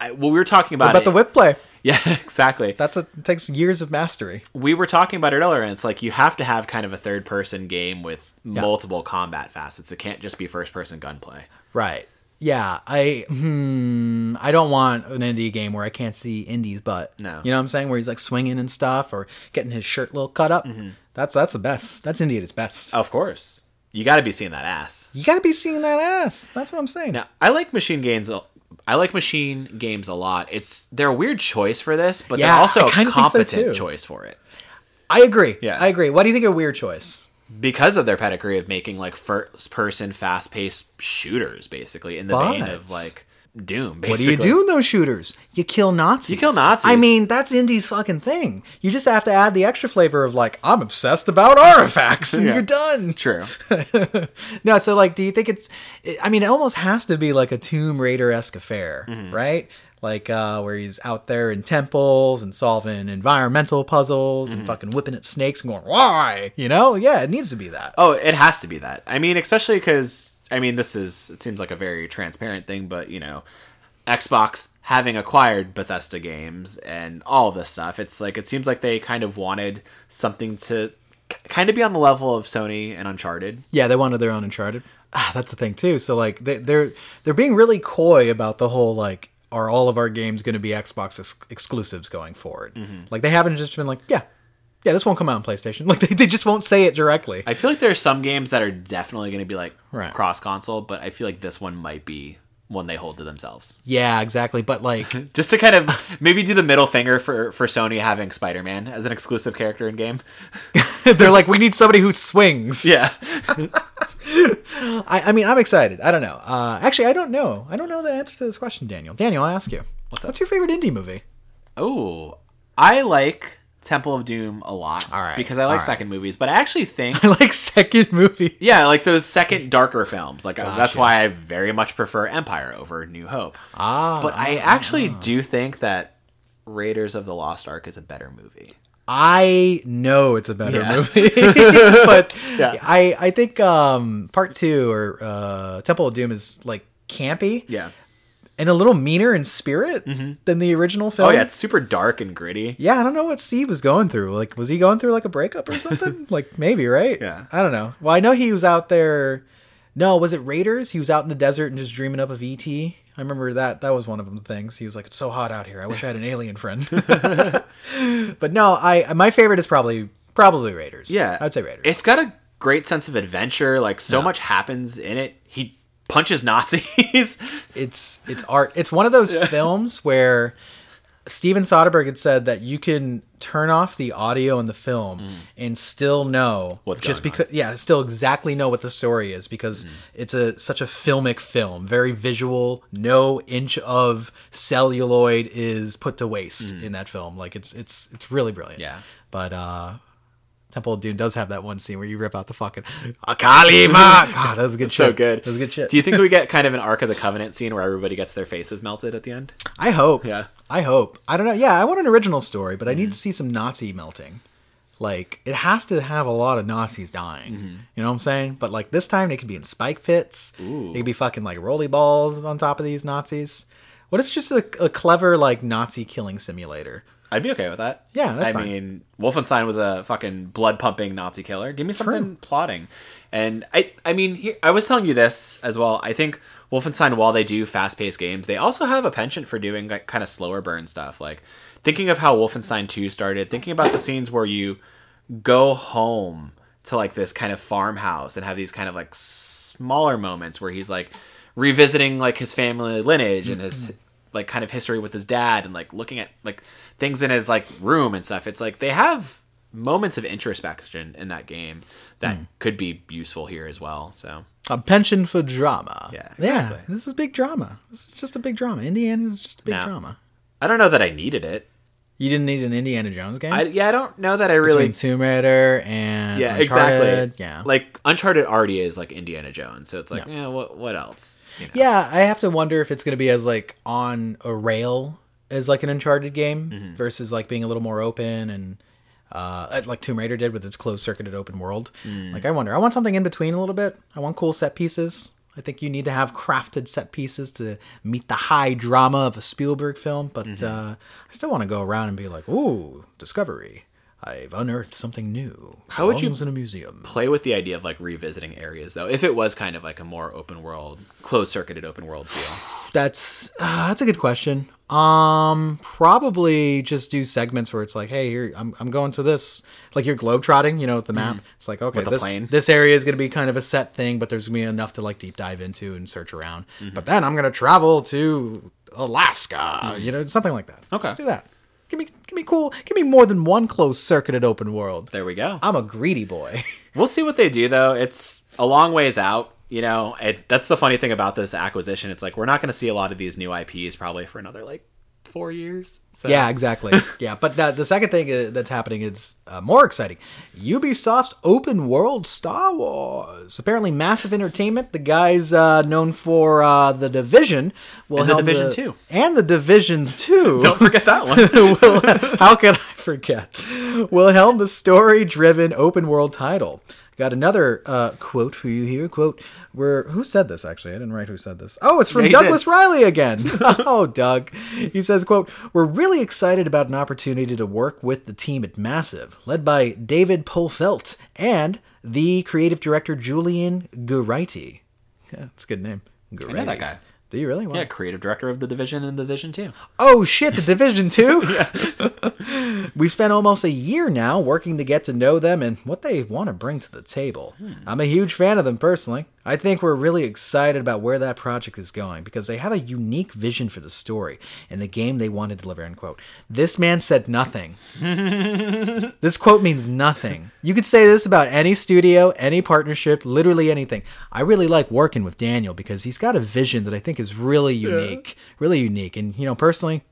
S2: I, well, we were talking about it.
S1: the whip play,
S2: yeah, exactly.
S1: that's a it takes years of mastery.
S2: we were talking about it earlier, and it's like you have to have kind of a third person game with multiple combat facets. It can't just be first person gunplay.
S1: Right. Yeah, I hmm, I don't want an Indy game where I can't see Indy's butt.
S2: No.
S1: you know what I'm saying? Where he's like swinging and stuff, or getting his shirt little cut up.
S2: Mm-hmm.
S1: That's that's the best. That's Indy at its best.
S2: Of course, you got to be seeing that ass.
S1: You got to be seeing that ass. That's what I'm saying.
S2: Now, I like machine games. I like machine games a lot. It's they're a weird choice for this, but
S1: Yeah,
S2: they're also a
S1: think so,
S2: competent choice for it
S1: I agree.
S2: Yeah.
S1: I agree. What do you think a weird choice?
S2: Because of their pedigree of making like first person, fast paced shooters, basically in the vein of like Doom.
S1: What do you do in those shooters? You kill Nazis.
S2: You kill Nazis.
S1: I mean, that's Indy's fucking thing. You just have to add the extra flavor of like, I'm obsessed about artifacts, and
S2: Yeah.
S1: you're done.
S2: True.
S1: no, so like, do you think it's? I mean, it almost has to be like a Tomb Raider esque affair,
S2: Mm-hmm.
S1: right? Like uh, where he's out there in temples and solving environmental puzzles
S2: Mm-hmm.
S1: and fucking whipping at snakes and going, "Why?" You know? Yeah, it needs to be that.
S2: Oh, it has to be that. I mean, especially because I mean, this is it seems like a very transparent thing, but you know, Xbox having acquired Bethesda games and all this stuff, it's like it seems like they kind of wanted something to kind of be on the level of Sony and Uncharted.
S1: Yeah, they wanted their own Uncharted. Ah, that's the thing too. So like they, they're they're being really coy about the whole like are all of our games going to be Xbox ex- exclusives going forward?
S2: Mm-hmm.
S1: Like they haven't just been like, yeah, yeah, this won't come out on PlayStation. Like they, they just won't say it directly.
S2: I feel like there are some games that are definitely going to be like
S1: Right.
S2: cross console, but I feel like this one might be one they hold to themselves.
S1: yeah, exactly. But like,
S2: Just to kind of maybe do the middle finger for for Sony having Spider-Man as an exclusive character in game.
S1: they're like, we need somebody who swings.
S2: Yeah.
S1: I, I mean, I'm excited. I don't know. Uh, actually, I don't know. I don't know the answer to this question, Daniel. Daniel, I ask you.
S2: What's?
S1: What's your favorite Indy movie?
S2: Oh, I like Temple of Doom a lot.
S1: All right,
S2: Because I like
S1: right.
S2: second movies, but I actually think
S1: I like second movie.
S2: yeah, like those second darker films. Like that's
S1: Gotcha.
S2: why I very much prefer Empire over New Hope.
S1: Ah,
S2: But I actually do think that Raiders of the Lost Ark is a better movie.
S1: I know it's a better
S2: Yeah.
S1: movie, but
S2: Yeah.
S1: I I think um part two or uh Temple of Doom is like campy
S2: Yeah.
S1: and a little meaner in spirit than the original film.
S2: Oh yeah, it's super dark and gritty.
S1: Yeah, I don't know what Steve was going through. Like, was he going through like a breakup or something? like, maybe, right?
S2: Yeah.
S1: I don't know. Well, I know he was out there. No, was it Raiders? He was out in the desert and just dreaming up of ET. I remember that. That was one of them things. He was like, "It's so hot out here. I wish I had an alien friend." but no, I my favorite is probably probably Raiders.
S2: Yeah,
S1: I'd say Raiders.
S2: It's got a great sense of adventure. Like so much happens in it. He punches Nazis.
S1: it's it's art. It's one of those films where Steven Soderbergh had said that you can turn off the audio in the film and still know
S2: Mm. What's
S1: just
S2: going on.
S1: because yeah, still exactly know what the story is because
S2: Mm-hmm.
S1: it's a such a filmic film, very visual. No inch of celluloid is put to waste in that film. Like it's it's it's really brilliant.
S2: Mm. Yeah.
S1: but uh. Temple of Doom does have that one scene where you rip out the fucking Akalima. God, that was a good
S2: so
S1: shit.
S2: good.
S1: That was good shit.
S2: Do you think we get kind of an Ark of the Covenant scene where everybody gets their faces melted at the end?
S1: I hope.
S2: Yeah.
S1: I hope. I don't know. Yeah, I want an original story, but I
S2: Mm-hmm.
S1: need to see some Nazi melting. Like it has to have a lot of Nazis dying.
S2: Mm-hmm.
S1: You know what I'm saying? But like this time, they could be in spike pits.
S2: Ooh.
S1: They could be fucking like rolly balls on top of these Nazis. What if it's just a, a clever like Nazi killing simulator?
S2: I'd be okay with that.
S1: Yeah, that's
S2: I
S1: fine.
S2: mean, Wolfenstein was a fucking blood pumping Nazi killer. Give me something plotting. And I, I mean, I was telling you this as well. I think Wolfenstein, while they do fast paced games, they also have a penchant for doing like kind of slower burn stuff. Like thinking of how Wolfenstein Two started, thinking about the scenes where you go home to like this kind of farmhouse and have these kind of like smaller moments where he's like revisiting like his family lineage and his mm-hmm. like kind of history with his dad and like looking at like things in his like room and stuff it's like they have moments of introspection in that game that hmm. could be useful here as well so
S1: A penchant for drama.
S2: Yeah,
S1: yeah. This is big drama. This is just a big drama. Indiana is just a big
S2: Now-
S1: drama.
S2: i don't know that i needed it
S1: You didn't need an Indiana Jones game
S2: I, yeah i don't know that i really
S1: between Tomb Raider and
S2: yeah
S1: Uncharted.
S2: exactly
S1: Yeah,
S2: like uncharted already is like indiana jones so it's like yeah, eh, what what else you know?
S1: Yeah, I have to wonder if it's going to be as like on a rail as like an Uncharted game
S2: Mm-hmm.
S1: versus like being a little more open and uh, like Tomb Raider did with its closed circuited open world.
S2: Mm.
S1: Like I wonder, I want something in between a little bit. I want cool set pieces. I think you need to have crafted set pieces to meet the high drama of a Spielberg film, but
S2: Mm-hmm.
S1: uh, I still want to go around and be like, "Ooh, discovery! I've unearthed something new.
S2: How would you-
S1: in a museum?"
S2: play with the idea of like revisiting areas though if it was kind of like a more open world closed circuited open world feel
S1: That's uh, that's a good question. Um, probably just do segments where it's like, hey, here I'm, I'm going to this, like you're globetrotting, you know, with the map. It's like, okay, this
S2: plane.
S1: this area is going to be kind of a set thing, but there's gonna be enough to like deep dive into and search around.
S2: Mm-hmm.
S1: But then I'm gonna travel to Alaska, you know, something like that.
S2: Mm. Okay.
S1: Just do that. Give me give me cool. Give me more than one closed circuited open world.
S2: there we go
S1: I'm a greedy boy.
S2: we'll see what they do though it's a long ways out you know it, that's the funny thing about this acquisition it's like we're not going to see a lot of these new ips probably for another like four years so
S1: Yeah, exactly. yeah, but the, the second thing uh, that's happening is uh, more exciting. Ubisoft's open world Star Wars. Apparently, massive entertainment. The guys uh, known for uh, the Division will
S2: And The Division 2.
S1: and the Division Two.
S2: don't forget that one
S1: will, how could I forget? Will helm the story-driven open world title. Got another uh, quote for you here. Quote, where who said this actually? I didn't write who said this. Oh, it's from
S2: Yeah,
S1: Douglas
S2: did.
S1: Reilly again. oh, Doug. He says, quote, We're really excited about an opportunity to work with the team at Massive, led by David Polfeldt and the creative director Julian Gerighty. Yeah, that's a good name. Gerighty.
S2: know that guy.
S1: Do you really? Wow.
S2: Yeah, creative director of the division and the division two.
S1: Oh shit, the Division 2? We've spent almost a year now working to get to know them and what they want to bring to the table. Hmm. I'm a huge fan of them personally. I think we're really excited about where that project is going because they have a unique vision for the story and the game they want to deliver, end quote. This man said nothing. this quote means nothing. You could say this about any studio, any partnership, literally anything. I really like working with Daniel because he's got a vision that I think is really unique, really unique. And you know, personally,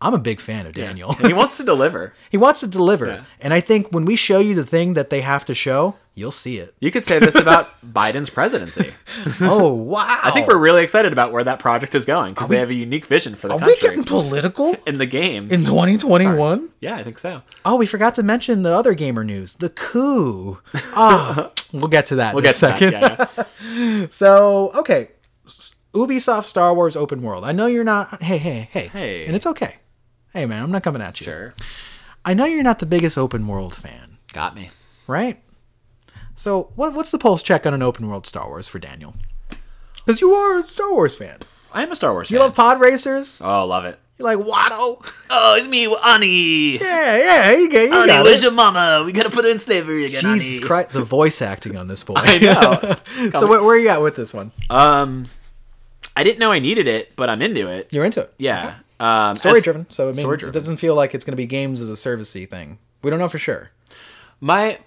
S1: I'm a big fan of Daniel.
S2: And he wants to deliver.
S1: he wants to deliver. And I think when we show you the thing that they have to show, you'll see it.
S2: You could say this about Biden's presidency.
S1: Oh, wow.
S2: I think we're really excited about where that project is going because they have a unique vision for the country.
S1: Are we getting political
S2: in the game.
S1: in 2021?
S2: yeah, I think so.
S1: Oh, we forgot to mention the other gamer news, the coup. Ah, we'll get to that
S2: We'll
S1: in a
S2: get to that.
S1: second.
S2: Yeah, yeah.
S1: So, okay. Ubisoft Star Wars open world. I know you're not. Hey, hey, hey.
S2: Hey.
S1: And it's okay. Hey, man, I'm not coming at you.
S2: Sure.
S1: I know you're not the biggest open world fan,
S2: Got me.
S1: right? So, what, what's the pulse check on an open world Star Wars for Daniel? Because you are a Star Wars fan.
S2: I am a Star Wars fan.
S1: You
S2: fan.
S1: love pod racers.
S2: oh, love it.
S1: You like Watto.
S2: Oh, it's me, Ani.
S1: Yeah, yeah. You, get, you got it.
S2: your mama? We gotta put her in slavery again,
S1: Jesus Christ, the voice acting on this boy.
S2: I know.
S1: so, where, where are you at with this one?
S2: um, I didn't know I needed it, but I'm into it.
S1: You're into it.
S2: Yeah. Um,
S1: story driven, So, I mean, it doesn't feel like it's going to be games as a servicey thing. We don't know for sure.
S2: My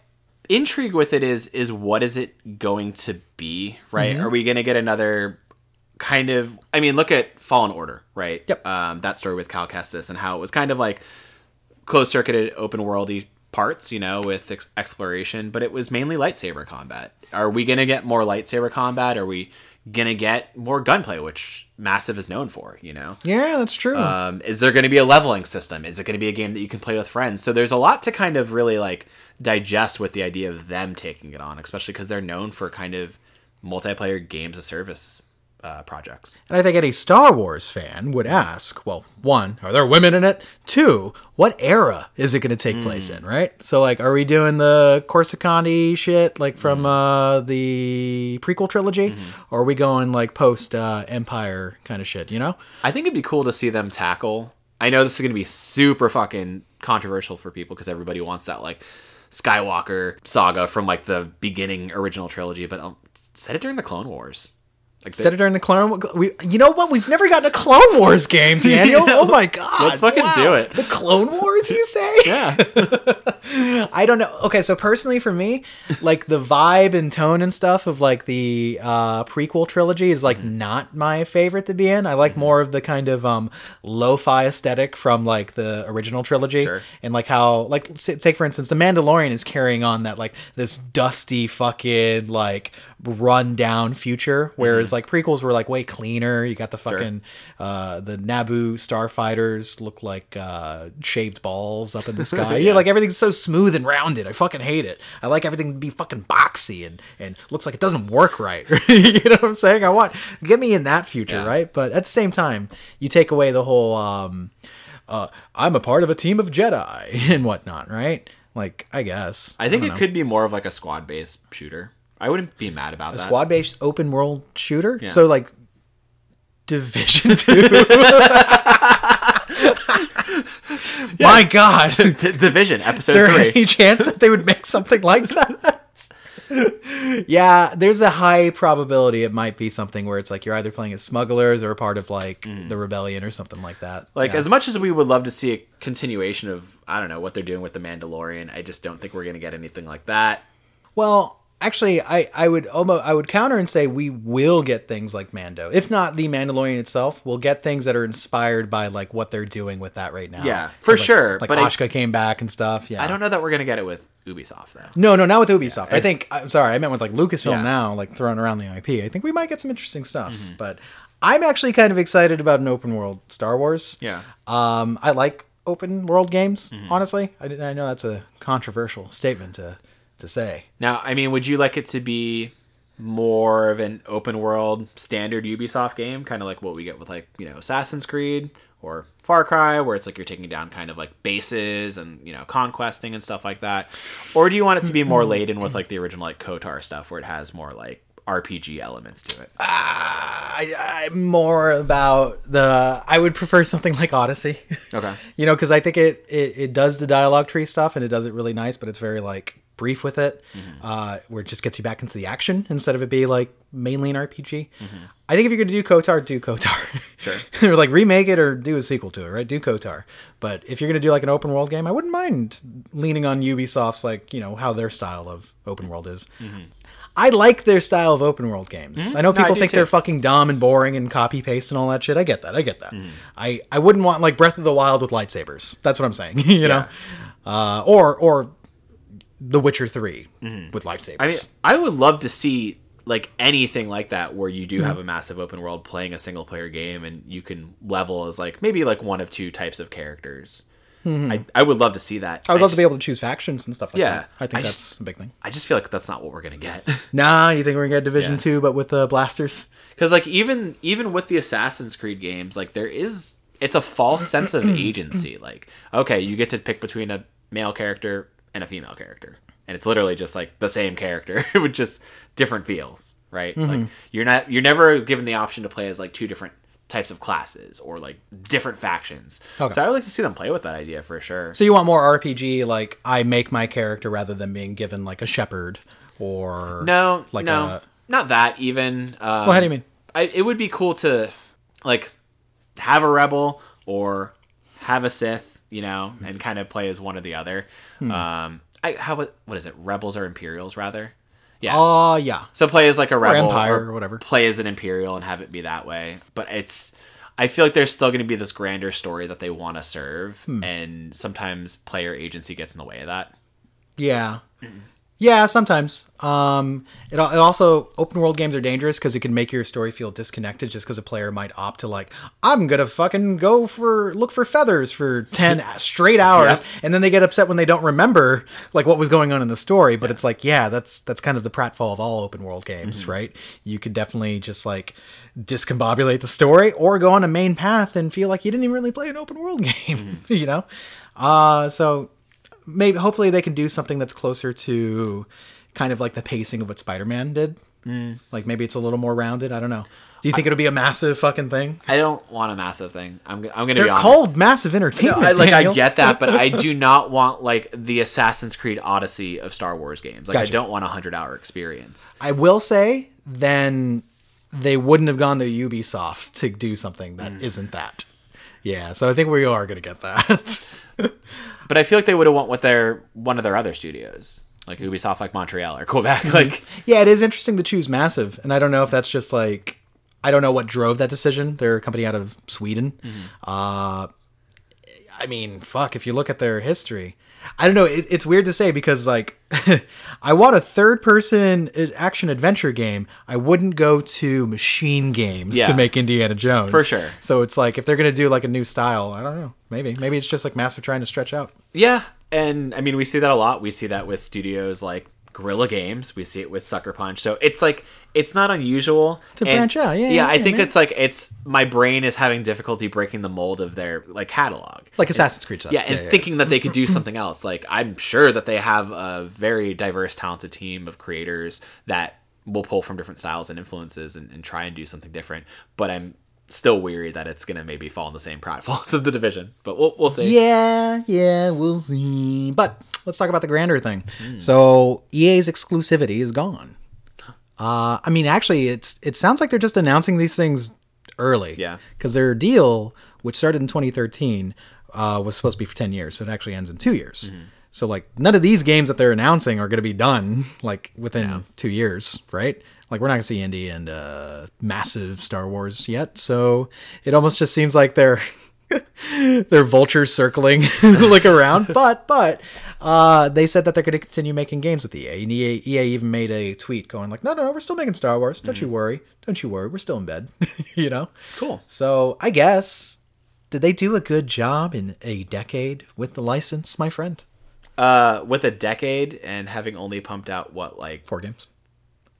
S2: intrigue with it is is what is it going to be, right?
S1: Mm-hmm.
S2: Are we going to get another kind of I mean, look at Fallen Order, right?
S1: Yep.
S2: Um that story with Cal Kestis and how it was kind of like closed circuited open worldy parts, you know, with ex- exploration, but it was mainly lightsaber combat. Are we going to get more lightsaber combat? Are we to get more gunplay, which Massive is known for, you know?
S1: Yeah, that's true.
S2: Um, is there to be a leveling system? Is it to be a game that you can play with friends? So there's a lot to kind of really like digest with the idea of them taking it on, especially because they're known for kind of multiplayer games of service uh, projects.
S1: and I think any Star Wars fan would ask, well, one, are there women in it? Two, what era is it going to take place in, right? So, like, are we doing the Corsicani shit, like from uh, the prequel trilogy? Or are we going, like, post uh, Empire kind of shit, you know?
S2: I think it'd be cool to see them tackle. I know this is going to be super fucking controversial for people because everybody wants that like Skywalker saga from like the beginning original trilogy, but um, set it during the Clone Wars. Like
S1: Set it during the Clone Wars. We, you know what? We've never gotten a Clone Wars game, Daniel. Oh my god!
S2: Let's fucking
S1: Wow.
S2: do it.
S1: The Clone Wars, you say?
S2: yeah,
S1: I don't know. Okay, so personally for me, like the vibe and tone and stuff of like the uh, prequel trilogy is like
S2: Mm-hmm.
S1: not my favorite to be in. I like more of the kind of um, lo-fi aesthetic from like the original trilogy,
S2: Sure.
S1: and like how like take for instance, the Mandalorian is carrying on that like this dusty fucking like run down future, whereas like prequels were like way cleaner. You got the fucking uh, the Naboo starfighters look like uh, shaved balls up in the sky. yeah, like everything's so smooth and rounded. I fucking hate it. I like everything to be fucking boxy and and looks like it doesn't work right. you know what I'm saying? I want get me in that future,
S2: Yeah.
S1: right? But at the same time, you take away the whole um, uh, I'm a part of a team of Jedi and whatnot, right? Like I guess
S2: I think
S1: don't
S2: it
S1: know.
S2: could be more of like a squad based shooter. I wouldn't be mad about that.
S1: A squad based open world shooter.
S2: Yeah.
S1: So like Division Two. My God.
S2: D- Division
S1: Is
S2: episode
S1: there
S2: three.
S1: any chance that they would make something like that? yeah, there's a high probability it might be something where it's like you're either playing as smugglers or a part of like mm. the rebellion or something like that.
S2: Like
S1: Yeah.
S2: as much as we would love to see a continuation of I don't know what they're doing with the Mandalorian, I just don't think we're gonna get anything like that.
S1: Well, actually, I, I would almost I would counter and say we will get things like Mando, if not the Mandalorian itself. We'll get things that are inspired by like what they're doing with that right now.
S2: Yeah, for
S1: Like-
S2: sure,
S1: Like
S2: but I-
S1: Ahsoka came back and stuff. Yeah,
S2: I don't know that we're gonna get it with Ubisoft though.
S1: No, no, not with Ubisoft. I think I'm sorry, I meant with like Lucasfilm
S2: Yeah. Mm-hmm.
S1: now, like throwing around the IP. I think we might get some interesting stuff. But I'm actually kind of excited about an open world Star Wars.
S2: Yeah.
S1: Um, I like open world games.
S2: Mm-hmm.
S1: Honestly, I, I know that's a controversial statement to to say.
S2: Now, I mean, would you like it to be more of an open world standard Ubisoft game, kind of like what we get with like you know Assassin's Creed or Far Cry, where it's like you're taking down kind of like bases and you know conquesting and stuff like that, or do you want it to be more laden with like the original like Kotor stuff, where it has more like RPG elements to it?
S1: Ah, I, I'm more about the. I would prefer something like Odyssey.
S2: Okay.
S1: you know, because I think it, it it does the dialogue tree stuff and it does it really nice, but it's very like brief with it, uh, where it just gets you back into the action instead of it being like mainly an RPG. I think if you're going to do Kotor, do Kotor.
S2: Sure.
S1: or like remake it or do a sequel to it, right? Do Kotor. But if you're going to do like an open world game, I wouldn't mind leaning on Ubisoft's like you know how their style of open world is. I like their style of open world games. I know
S2: No, I
S1: people think
S2: too.
S1: they're fucking dumb and boring and copy paste and all that shit. I get that. I get that.
S2: Mm-hmm.
S1: I I wouldn't want like Breath of the Wild with lightsabers. That's what I'm saying. you know, uh, or or The Witcher 3 with lightsabers.
S2: Mm-hmm. I mean, I would love to see like anything like that where you do have a massive open world playing a single player game and you can level as like maybe like one of two types of characters. I, I would love to see that.
S1: I would love to be able to choose factions and stuff like
S2: Yeah,
S1: that. I think
S2: I
S1: that's
S2: just-
S1: a big thing.
S2: I just feel like that's not what we're gonna get.
S1: Nah, you think we're gonna get Division
S2: Yeah.
S1: 2 but with uh, blasters?
S2: Because like even even with the Assassin's Creed games, like there is it's a false sense of agency. Like okay, you get to pick between a male character and a female character, and it's literally just like the same character with just different feels, right? Like you're not you're never given the option to play as like two different types of classes or like different factions.
S1: Okay.
S2: So I would like to see them play with that idea for sure.
S1: So you want more RPG like I make my character rather than being given like a shepherd or
S2: No,
S1: like
S2: no,
S1: a-
S2: not that even. Um,
S1: Well, how do you mean?
S2: I, it would be cool to like have a rebel or have a Sith, you know, and kind of play as one or the other.
S1: Hmm.
S2: Um, I how what what is it? Rebels or Imperials rather? Yeah.
S1: Oh, yeah.
S2: so play as like a rebel
S1: Empire or whatever.
S2: Play as an Imperial and have it be that way. But it's I feel like there's still going to be this grander story that they want to serve,
S1: Hmm.
S2: and sometimes player agency gets in the way of that.
S1: Yeah. Yeah, sometimes. Um, it, it also open world games are dangerous because it can make your story feel disconnected. Just because a player might opt to like, I'm gonna fucking go for look for feathers for ten straight hours,
S2: Yep.
S1: and then they get upset when they don't remember like what was going on in the story. But it's like, yeah, that's that's kind of the pratfall of all open world games, right? You could definitely just like discombobulate the story or go on a main path and feel like you didn't even really play an open world game, you know. Uh, so maybe hopefully they can do something that's closer to kind of like the pacing of what Spider-Man did. Mm. Like maybe it's a little more rounded. I don't know. Do you think it'll be a massive fucking thing?
S2: I don't want a massive thing. I'm I'm going to
S1: They're
S2: be honest.
S1: called massive entertainment.
S2: I, like
S1: Daniel.
S2: I get that, but I do not want like the Assassin's Creed Odyssey of Star Wars games. Like
S1: Gotcha.
S2: I don't want a hundred hour experience.
S1: I will say then they wouldn't have gone to Ubisoft to do something that
S2: Mm.
S1: not that. Yeah, so I think we are going to get that.
S2: But I feel like they would have went with their one of their other studios, like Ubisoft, like Montreal or Quebec. Like
S1: yeah, it is interesting to choose massive, and I don't know if that's just like I don't know what drove that decision. They're a company out of Sweden. Uh, I mean, fuck. If you look at their history, I don't know. It, it's weird to say because like I want a third-person action adventure game. I wouldn't go to Machine Games
S2: Yeah.
S1: to make Indiana Jones
S2: For sure.
S1: So it's like if they're gonna do like a new style, I don't know. Maybe maybe it's just like massive trying to stretch out.
S2: yeah, and I mean we see that a lot. We see that with studios like Guerrilla Games. We see it with Sucker Punch. So it's like it's not unusual
S1: To
S2: And-
S1: branch out. Yeah,
S2: yeah.
S1: yeah,
S2: I think
S1: man.
S2: it's like it's my brain is having difficulty breaking the mold of their like catalog.
S1: Like Assassin's Creed stuff.
S2: Yeah, and thinking that they could do something else. Like I'm sure that they have a very diverse, talented team of creators that will pull from different styles and influences and, and try and do something different. But I'm still weary that it's gonna maybe fall in the same pratfalls of the division. But we'll we'll see.
S1: Yeah, yeah, we'll see. But let's talk about the grander thing.
S2: Hmm.
S1: So EA's exclusivity is gone. Uh, I mean, actually, it's it sounds like they're just announcing these things early.
S2: Yeah.
S1: because their deal, which started in 2013, uh, was supposed to be for 10 years, so it actually ends in two years.
S2: Mm-hmm.
S1: So like, none of these games that they're announcing are going to be done like within two years, right? Like, we're not going to see Indy and uh, massive Star Wars yet. So it almost just seems like they're they're vultures circling like around but but uh they said that they're going to continue making games with EA and EA, EA even made a tweet going like no no no we're still making Star Wars don't you worry don't you worry we're still in bed you know
S2: Cool.
S1: so I guess did they do a good job in a decade with the license my friend
S2: Uh, with a decade and having only pumped out what like
S1: Four games.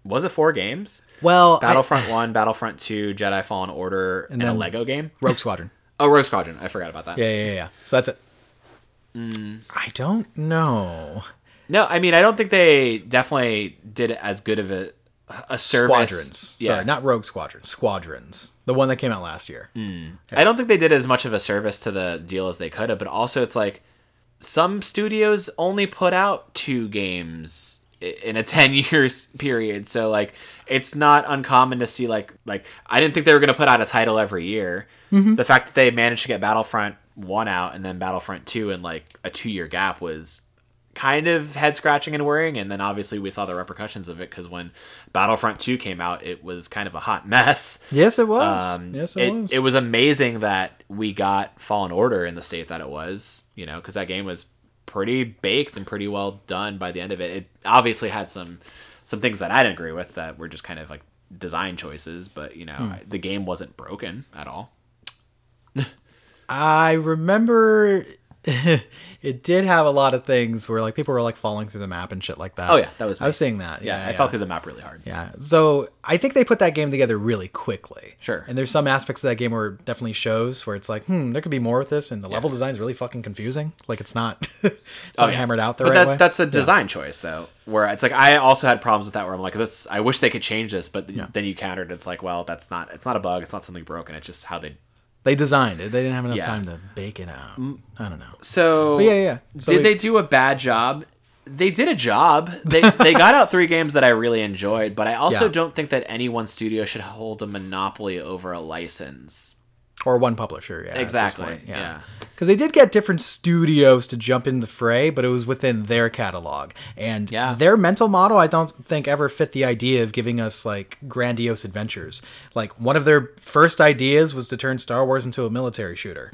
S2: was it four games?
S1: Well, I-
S2: Battlefront One, Battlefront Two, Jedi Fallen Order, and, a
S1: then-
S2: Lego game.
S1: Rogue Squadron.
S2: Oh, Rogue Squadron. I forgot about that.
S1: Yeah, yeah, yeah. So that's it.
S2: Mm.
S1: I don't know.
S2: No, I mean I don't think they definitely did as good of a a service.
S1: Squadrons.
S2: Yeah,
S1: Sorry, not Rogue Squadron. Squadrons. The one that came out last year.
S2: I don't think they did as much of a service to the deal as they could have. But also, it's like some studios only put out two games in a 10 years period so like it's not uncommon to see like like i didn't think they were going to put out a title every year the fact that they managed to get battlefront 1 out and then battlefront 2 in like a two year gap was kind of head scratching and worrying and then obviously we saw the repercussions of it because when battlefront 2 came out it was kind of a hot mess
S1: Yes, it was.
S2: um,
S1: yes, it,
S2: it,
S1: was.
S2: it was amazing that we got Fallen Order in the state that it was, you know, because that game was pretty baked and pretty well done by the end of it. It obviously had some some things that I didn't agree with that were just kind of like design choices, but you know,
S1: Hmm.
S2: the game wasn't broken at all.
S1: I remember it did have a lot of things where like people were like falling through the map and shit like that.
S2: Oh, yeah, that was
S1: I was seeing that.
S2: Yeah,
S1: Yeah,
S2: I
S1: yeah.
S2: fell through the map really hard.
S1: Yeah. So I think they put that game together really quickly.
S2: Sure.
S1: And there's some aspects of that game where it definitely shows where it's like, hmm, there could be more with this, and the level design is really fucking confusing. Like it's not, it's not
S2: Oh, yeah.
S1: hammered out the
S2: but
S1: right
S2: that,
S1: way.
S2: that's a design choice though where it's like i also had problems with that where i'm like this i wish they could change this but then you countered it's like well that's not it's not a bug it's not something broken it's just how they
S1: They designed it. They didn't have enough
S2: Yeah.
S1: time to bake it out. Mm. I don't know.
S2: So
S1: But yeah, yeah. So
S2: did
S1: we-
S2: they do a bad job? They did a job. They they got out three games that I really enjoyed, but I also
S1: Yeah.
S2: don't think that any one studio should hold a monopoly over a license.
S1: Or one publisher. Yeah.
S2: Exactly, yeah.
S1: Because they did get different studios to jump in the fray, but it was within their catalog. And
S2: Yeah.
S1: their mental model, I don't think ever fit the idea of giving us like grandiose adventures. Like one of their first ideas was to turn Star Wars into a military shooter.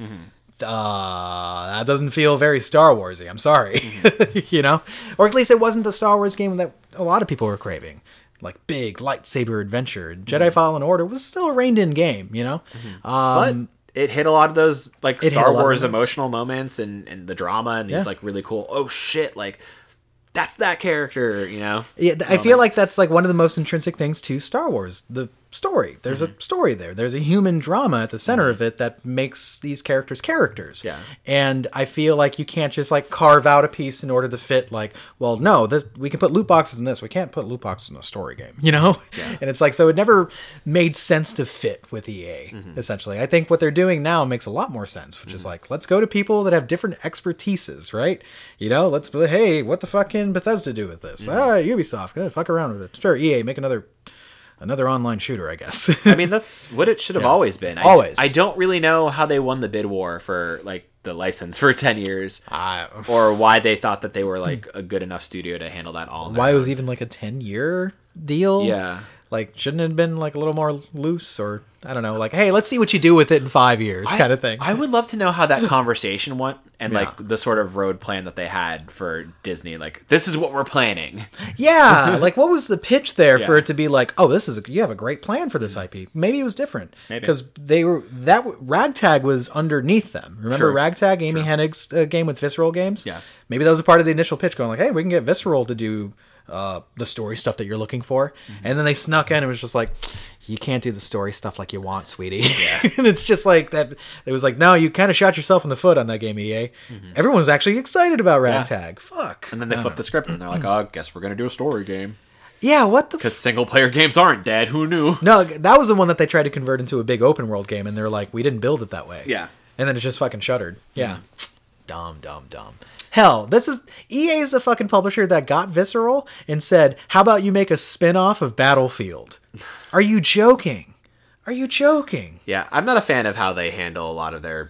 S1: Uh, that doesn't feel very Star Warsy. I'm sorry, you know, or at least it wasn't the Star Wars game that a lot of people were craving, like big lightsaber adventure. Jedi Fallen Order was still a reined-in game, you know. Um,
S2: But it hit a lot of those like Star Wars emotional moments and, and the drama and these
S1: Yeah.
S2: like really cool oh shit like that's that character you know
S1: Yeah, th- I feel like that's like one of the most intrinsic things to Star Wars. The story. There's
S2: Mm-hmm.
S1: a story there. There's a human drama at the center of it that makes these characters characters.
S2: Yeah.
S1: And I feel like you can't just like carve out a piece in order to fit like, well, no, this we can put loot boxes in this. We can't put loot boxes in a story game, you know? Yeah. And it's like so it never made sense to fit with EA,
S2: Mm-hmm.
S1: essentially. I think what they're doing now makes a lot more sense, which is like, let's go to people that have different expertises, right? You know, let's hey, what the fuck can Bethesda do with this?
S2: Mm-hmm.
S1: Ah, Ubisoft, eh, fuck around with it. Sure, EA, make another another online shooter, I guess.
S2: I mean, that's what it should have always been. I,
S1: Always.
S2: I don't really know how they won the bid war for like the license for ten years,
S1: I-
S2: or why they thought that they were like a good enough studio to handle that all.
S1: why it was even like a 10 year deal?
S2: Yeah.
S1: Like, shouldn't it have been like a little more loose or I don't know, like, hey, let's see what you do with it in five years, kind of thing.
S2: I would love to know how that conversation went and
S1: Yeah.
S2: like the sort of road plan that they had for Disney. Like, this is what we're planning.
S1: Yeah, like what was the pitch there for it to be like, oh, this is a, you have a great plan for this IP. Maybe it was different
S2: Maybe.
S1: because they were that Ragtag was underneath them. Remember
S2: Sure.
S1: Ragtag, Amy Hennig's uh, game with Visceral Games?
S2: Yeah.
S1: maybe that was a part of the initial pitch, going like, hey, we can get Visceral to do uh, the story stuff that you're looking for,
S2: Mm-hmm.
S1: and then they snuck in and it was just like, you can't do the story stuff like you want, sweetie. and it's just like that. It was like, no, you kind of shot yourself in the foot on that game, EA. Everyone was actually excited about Ragtag. Fuck.
S2: Mm-hmm. And then they flip the script and they're like, "Oh, guess we're gonna do a story game
S1: yeah, what the
S2: because single player games aren't dead. Who knew?"
S1: No, that was the one that they tried to convert into a big open world game, and they're like, we didn't build it that way.
S2: Yeah.
S1: And then it's just fucking shuttered. Yeah. Dumb, dumb, dumb. Hell, this is EA is a fucking publisher that got Visceral and said, "How about you make a spin-off of Battlefield?" Are you joking? Are you joking?
S2: Yeah, I'm not a fan of how they handle a lot of their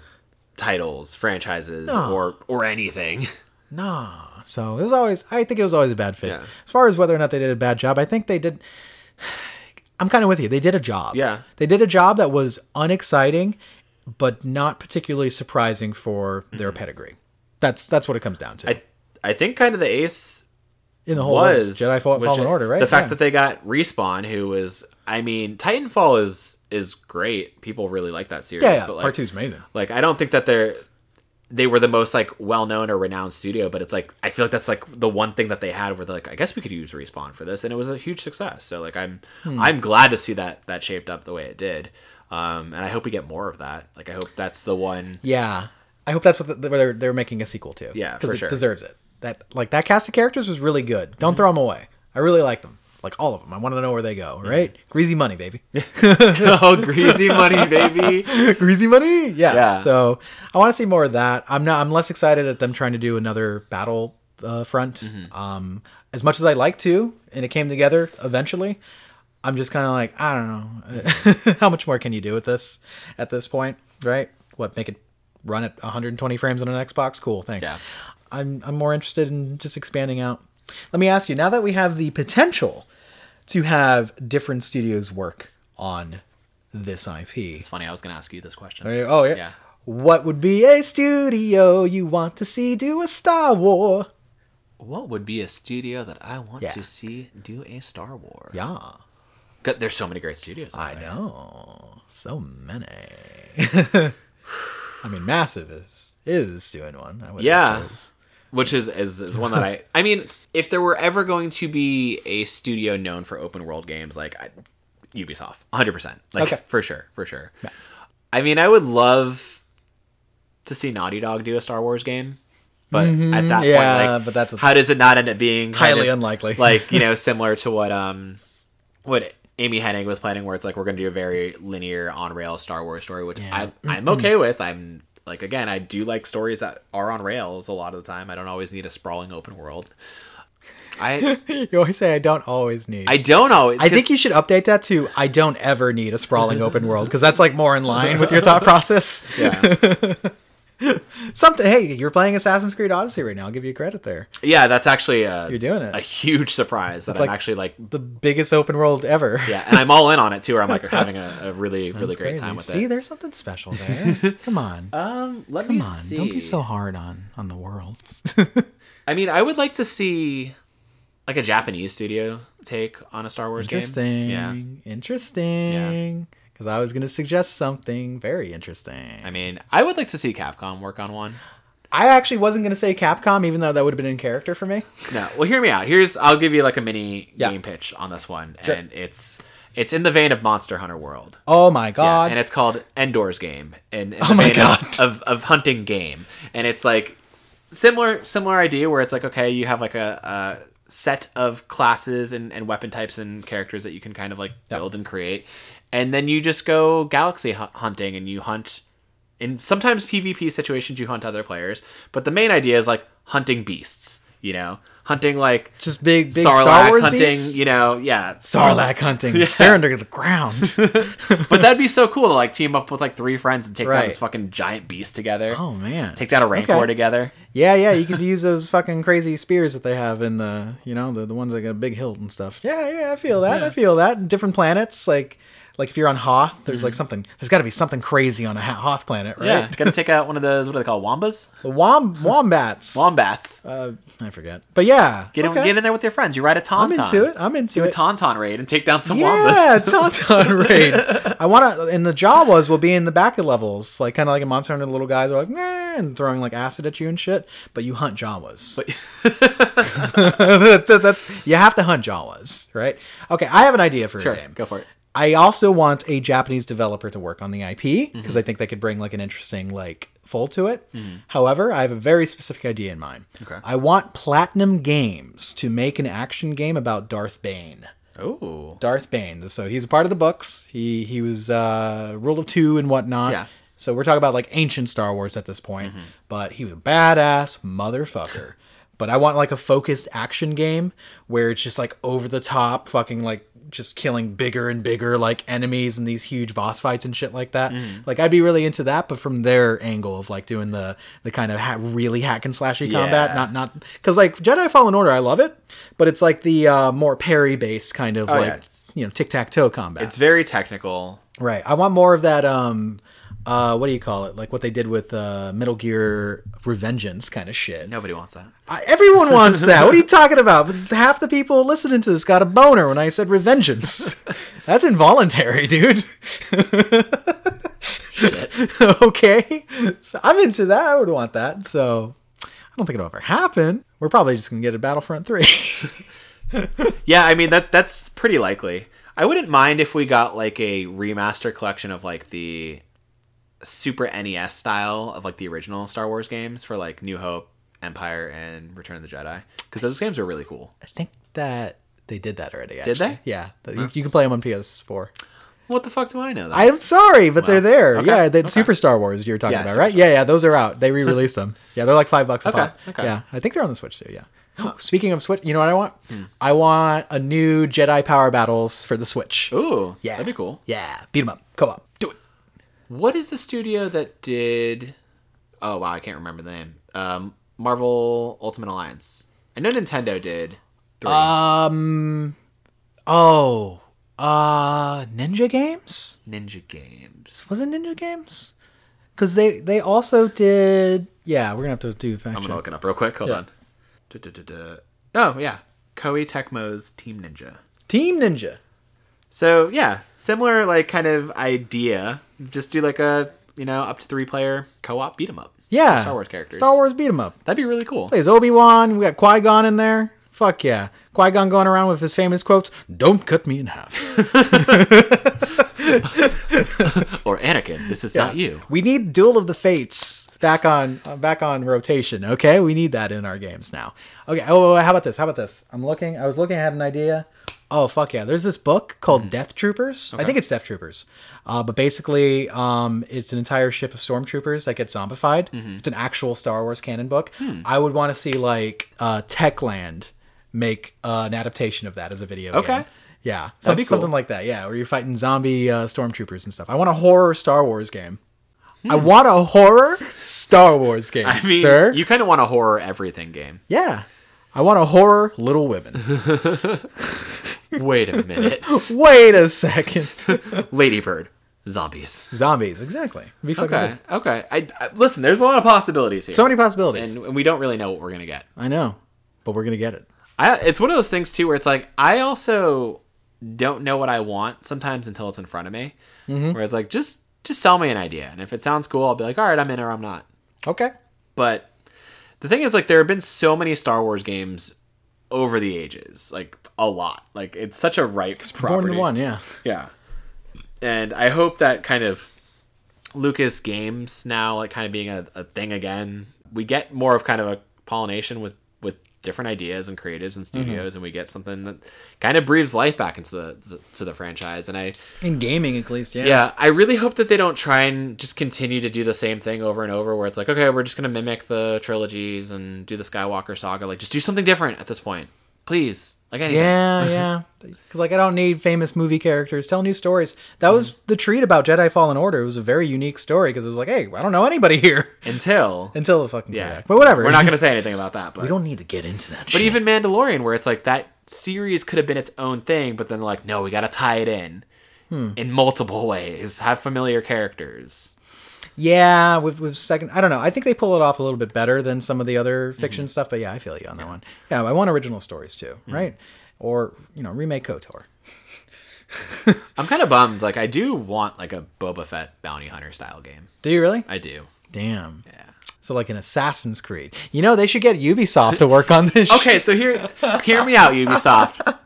S2: titles, franchises,
S1: No.
S2: or or anything.
S1: Nah. So it was always. I think it was always a bad fit.
S2: Yeah.
S1: As far as whether or not they did a bad job, I think they did. I'm kind of with you. They did a job.
S2: Yeah.
S1: They did a job that was unexciting, but not particularly surprising for their mm-hmm. pedigree. That's that's what it comes down to.
S2: I I think kind of the ace
S1: In the whole
S2: was
S1: Jedi Fall-
S2: was
S1: Fallen
S2: ju-
S1: Order, right?
S2: The fact
S1: Yeah.
S2: that they got respawn, who was, I mean, Titanfall is is great. People really like that series.
S1: yeah, yeah.
S2: but like,
S1: part two's amazing.
S2: Like, I don't think that they're. they were the most like well known or renowned studio, but it's like I feel like that's like the one thing that they had where they're like, I guess we could use respawn for this, and it was a huge success. So like I'm
S1: Hmm.
S2: I'm glad to see that that shaped up the way it did, um, and I hope we get more of that. Like I hope that's the one.
S1: Yeah, I hope that's what the, they're they're making a sequel to.
S2: Yeah,
S1: because it
S2: sure.
S1: deserves it. That like that cast of characters was really good. Don't throw them away. I really like them, like all of them. I want to know where they go. Right, greasy money, baby.
S2: oh, greasy money, baby!
S1: greasy money. Yeah.
S2: Yeah.
S1: So I want to see more of that. I'm not. I'm less excited at them trying to do another battle uh, front. Um, as much as I like to, and it came together eventually. I'm just kind of like I don't know. How much more can you do with this at this point? Right? What make it run at 120 frames on an Xbox? Cool. Thanks.
S2: Yeah.
S1: I'm I'm more interested in just expanding out. Let me ask you now that we have the potential to have different studios work on this IP.
S2: It's funny. I was gonna ask you this question.
S1: Oh yeah.
S2: Yeah.
S1: What would be a studio you want to see do a Star War?
S2: What would be a studio that I want
S1: Yeah.
S2: to see do a Star Wars?
S1: Yeah,
S2: There's so many great studios. out
S1: I
S2: there.
S1: know. So many. I mean, Massive is is doing one. I would
S2: Yeah.
S1: suppose.
S2: which is, is is one that I I mean, if there were ever going to be a studio known for open world games, like I, Ubisoft, 100, percent like
S1: Okay.
S2: for sure, for sure. Yeah. I mean, I would love to see Naughty Dog do a Star Wars game, but at that
S1: Yeah,
S2: point, like,
S1: but that's
S2: how does it not end up being
S1: Highly
S2: of,
S1: unlikely.
S2: Like you know, similar to what um what Amy Hennig was planning, where it's like we're going to do a very linear on rail Star Wars story, which
S1: Yeah.
S2: I, mm-hmm. I'm okay with. I'm like again, I do like stories that are on rails a lot of the time. I don't always need a sprawling open world. I
S1: You always say I don't always need.
S2: I don't always.
S1: I think you should update that to I don't ever need a sprawling open world because that's like more in line with your thought process.
S2: yeah,
S1: Something. Hey, you're playing Assassin's Creed Odyssey right now. I'll give you credit there.
S2: yeah, that's actually a,
S1: You're doing it.
S2: a huge surprise that I'm
S1: like-
S2: actually like
S1: The biggest open world ever.
S2: yeah, and I'm all in on it too. Where I'm like having a, a really really
S1: That's
S2: great
S1: crazy.
S2: time with
S1: See,
S2: it.
S1: See, there's something special there. Come on.
S2: Um, let
S1: Come
S2: me
S1: on.
S2: see.
S1: Don't be so hard on on the worlds.
S2: I mean, I would like to see like a Japanese studio take on a Star Wars
S1: interesting.
S2: game. Yeah.
S1: Interesting. Because I was going to suggest something very interesting.
S2: I mean, I would like to see Capcom work on one.
S1: I actually wasn't going to say Capcom, even though that would have been in character for me.
S2: No, well, hear me out. Here's I'll give you like a mini
S1: Yeah.
S2: game pitch on this one, and it's it's in the vein of Monster Hunter World.
S1: Oh my
S2: Yeah,
S1: god.
S2: and it's called Endor's Game, and in
S1: Oh my God.
S2: Of, of of hunting game, and it's like similar similar idea where it's like okay, you have like a, a set of classes and, and weapon types and characters that you can kind of like build and create, and then you just go galaxy hunting and you hunt. In sometimes PvP situations, you hunt other players, but the main idea is like hunting beasts. You know, hunting like
S1: Just big, big
S2: Sarlacc
S1: Star Wars
S2: hunting.
S1: beasts?
S2: You know, yeah,
S1: Sarlacc hunting. They're under the ground.
S2: but that'd be so cool to like team up with like three friends and take down this fucking giant beast together.
S1: oh man.
S2: Take down a rancor
S1: Okay.
S2: together.
S1: Yeah, yeah, you could use those fucking crazy spears that they have in the, you know, the, the ones that got a big hilt and stuff. Yeah, yeah, I feel that. I feel that. Different planets, like like if you're on Hoth, there's like something. There's got to be something crazy on a Hoth planet, right?
S2: Yeah, gotta take out one of those. What do they call wombas?
S1: The wom- wombats.
S2: Wombats.
S1: uh, I forget, but yeah,
S2: Get in,
S1: okay.
S2: get in there with your friends. You ride a tauntaun.
S1: I'm into it. I'm into it.
S2: Do a tauntaun raid and take down some Wombas.
S1: Yeah,
S2: wombas.
S1: Tauntaun raid. I want to. And the Jawas will be in the back of levels, like kind of like a Monster Hunter. The little guys are like, nah, and throwing like acid at you and shit. But you hunt Jawas. That- that- that- you have to hunt Jawas, right? Okay, I have an idea for
S2: sure,
S1: a game.
S2: go for it.
S1: I also want a Japanese developer to work on the IP because I think they could bring like an interesting like fold to it. However, I have a very specific idea in mind.
S2: Okay.
S1: I want Platinum Games to make an action game about Darth Bane.
S2: Oh,
S1: Darth Bane. So he's a part of the books. He he was uh, rule of two and whatnot.
S2: Yeah.
S1: So we're talking about like ancient Star Wars at this point. But he was a badass motherfucker. But I want like a focused action game where it's just like over the top, fucking like just killing bigger and bigger like enemies and these huge boss fights and shit like that. Like I'd be really into that, but from their angle of like doing the the kind of ha- really hack and slashy combat, not not because like Jedi Fallen Order, I love it, but it's like the uh, more parry based kind of like
S2: Oh, yeah,
S1: you know tic tac toe combat.
S2: it's very technical.
S1: right. I want more of that. Um, uh, what do you call it? Like what they did with uh, Metal Gear Revengeance kind of shit.
S2: Nobody wants that.
S1: I, everyone wants that. What are you talking about? Half the people listening to this got a boner when I said Revengeance. That's involuntary, dude. okay, so I'm into that. I would want that. So I don't think it'll ever happen. We're probably just gonna get a Battlefront three.
S2: Yeah, I mean that that's pretty likely. I wouldn't mind if we got like a remaster collection of like the Super NES style of like the original Star Wars games for like New Hope, Empire, and Return of the Jedi because those games are really cool.
S1: I think that they did that already. Actually.
S2: Did they?
S1: Yeah, you, you can play them on PS4.
S2: What the fuck do I know?
S1: I'm sorry, but they're there.
S2: okay,
S1: Yeah, that
S2: okay.
S1: Super Star Wars you're talking
S2: Yeah,
S1: about,
S2: Super
S1: right? Yeah, yeah, those are out. They re-released them. Yeah, they're like five bucks a
S2: Okay,
S1: pop.
S2: okay.
S1: Yeah, I think they're on the Switch too. Yeah. Speaking of Switch, you know what I want?
S2: Hmm.
S1: I want a new Jedi Power Battles for the Switch.
S2: Ooh,
S1: Yeah,
S2: that'd be cool.
S1: Yeah, beat them up, co-op.
S2: What is the studio that did? Oh wow, I can't remember the name. Um, Marvel Ultimate Alliance. I know Nintendo did. Three.
S1: Um. Oh. Uh. Ninja Games.
S2: Ninja Games.
S1: Was it Ninja Games? Because they they also did. Yeah, we're gonna have to do fact
S2: I'm
S1: check.
S2: gonna look it up real quick. Hold
S1: Yeah.
S2: on. Du-du-du-du. Oh yeah, Koei Tecmo's Team Ninja.
S1: Team Ninja.
S2: So yeah, similar like kind of idea. Just do like a you know up to three player co-op beat 'em up.
S1: Yeah.
S2: Star Wars characters.
S1: Star Wars beat 'em up.
S2: That'd be really cool.
S1: Plays Obi Wan. We got Qui Gon in there. Fuck yeah. Qui Gon going around with his famous quotes "Don't cut me in half."
S2: Or Anakin, this is not you.
S1: We need Duel of the Fates back on uh, back on rotation. Okay, we need that in our games now. Okay. Oh, how about this? How about this? I'm looking. I was looking. I had an idea. Oh fuck yeah! There's this book called
S2: Hmm.
S1: Death Troopers. I think it's Death Troopers, uh, but basically, um, it's an entire ship of stormtroopers that get zombified.
S2: Mm-hmm.
S1: It's an actual Star Wars canon book.
S2: Hmm.
S1: I would want to see like uh, Techland make uh, an adaptation of that as a video
S2: Okay.
S1: game. Yeah, something,
S2: be cool.
S1: something like that. Yeah, where you're fighting zombie uh, stormtroopers and stuff. I want a horror Star Wars game. I want a horror Star Wars game,
S2: Hmm. I mean,
S1: sir.
S2: you kind of want a horror everything game.
S1: Yeah, I want a horror Little Women.
S2: Wait a minute,
S1: Wait a second.
S2: Ladybird, zombies.
S1: Zombies, exactly. It'd be fucking
S2: Okay,
S1: good.
S2: okay. I, I listen. There's a lot of possibilities here,
S1: So many possibilities.
S2: and we don't really know what we're gonna get.
S1: I know, but we're gonna get it.
S2: I, it's one of those things too where it's like I also don't know what I want sometimes until it's in front of me.
S1: Mm-hmm.
S2: Where it's like just just sell me an idea, and if it sounds cool, I'll be like, all right, I'm in or I'm not.
S1: Okay.
S2: But the thing is, like, there have been so many Star Wars games over the ages, like a lot. Like it's such a ripe
S1: Born
S2: property.
S1: to one, yeah.
S2: Yeah. And I hope that kind of Lucas Games now, like kind of being a, a thing again, we get more of kind of a pollination with with different ideas and creatives and mm-hmm. studios, and we get something that kind of breathes life back into the to the franchise. And I
S1: In gaming, at least, yeah.
S2: yeah, I really hope that they don't try and just continue to do the same thing over and over where it's like, okay, we're just going to mimic the trilogies and do the Skywalker saga. Like, just do something different at this point. Please. Like anything.
S1: Yeah, yeah. 'Cause, like I don't need famous movie characters. Tell new stories. That was the treat about Jedi Fallen Order. It was a very unique story because it was like, hey, I don't know anybody here
S2: Until.
S1: until the fucking
S2: Yeah.
S1: But whatever.
S2: We're not going to say anything about that. But,
S1: We don't need to get into that.
S2: but even Mandalorian, where it's like that series could have been its own thing, but then like, no, we got to tie it in.
S1: Hmm.
S2: In multiple ways, have familiar characters.
S1: Yeah, with with second, I don't know. I think they pull it off a little bit better than some of the other
S2: Mm-hmm.
S1: fiction stuff. But yeah, I feel you on that one. Yeah, I want original stories too,
S2: Mm-hmm.
S1: right? Or you know, remake Kotor.
S2: I'm kind of bummed. Like, I do want like a Boba Fett bounty hunter style game.
S1: Do you really?
S2: I do.
S1: Damn.
S2: Yeah.
S1: So like an Assassin's Creed. You know, they should get Ubisoft to work on this.
S2: Okay, so here, hear me out, Ubisoft.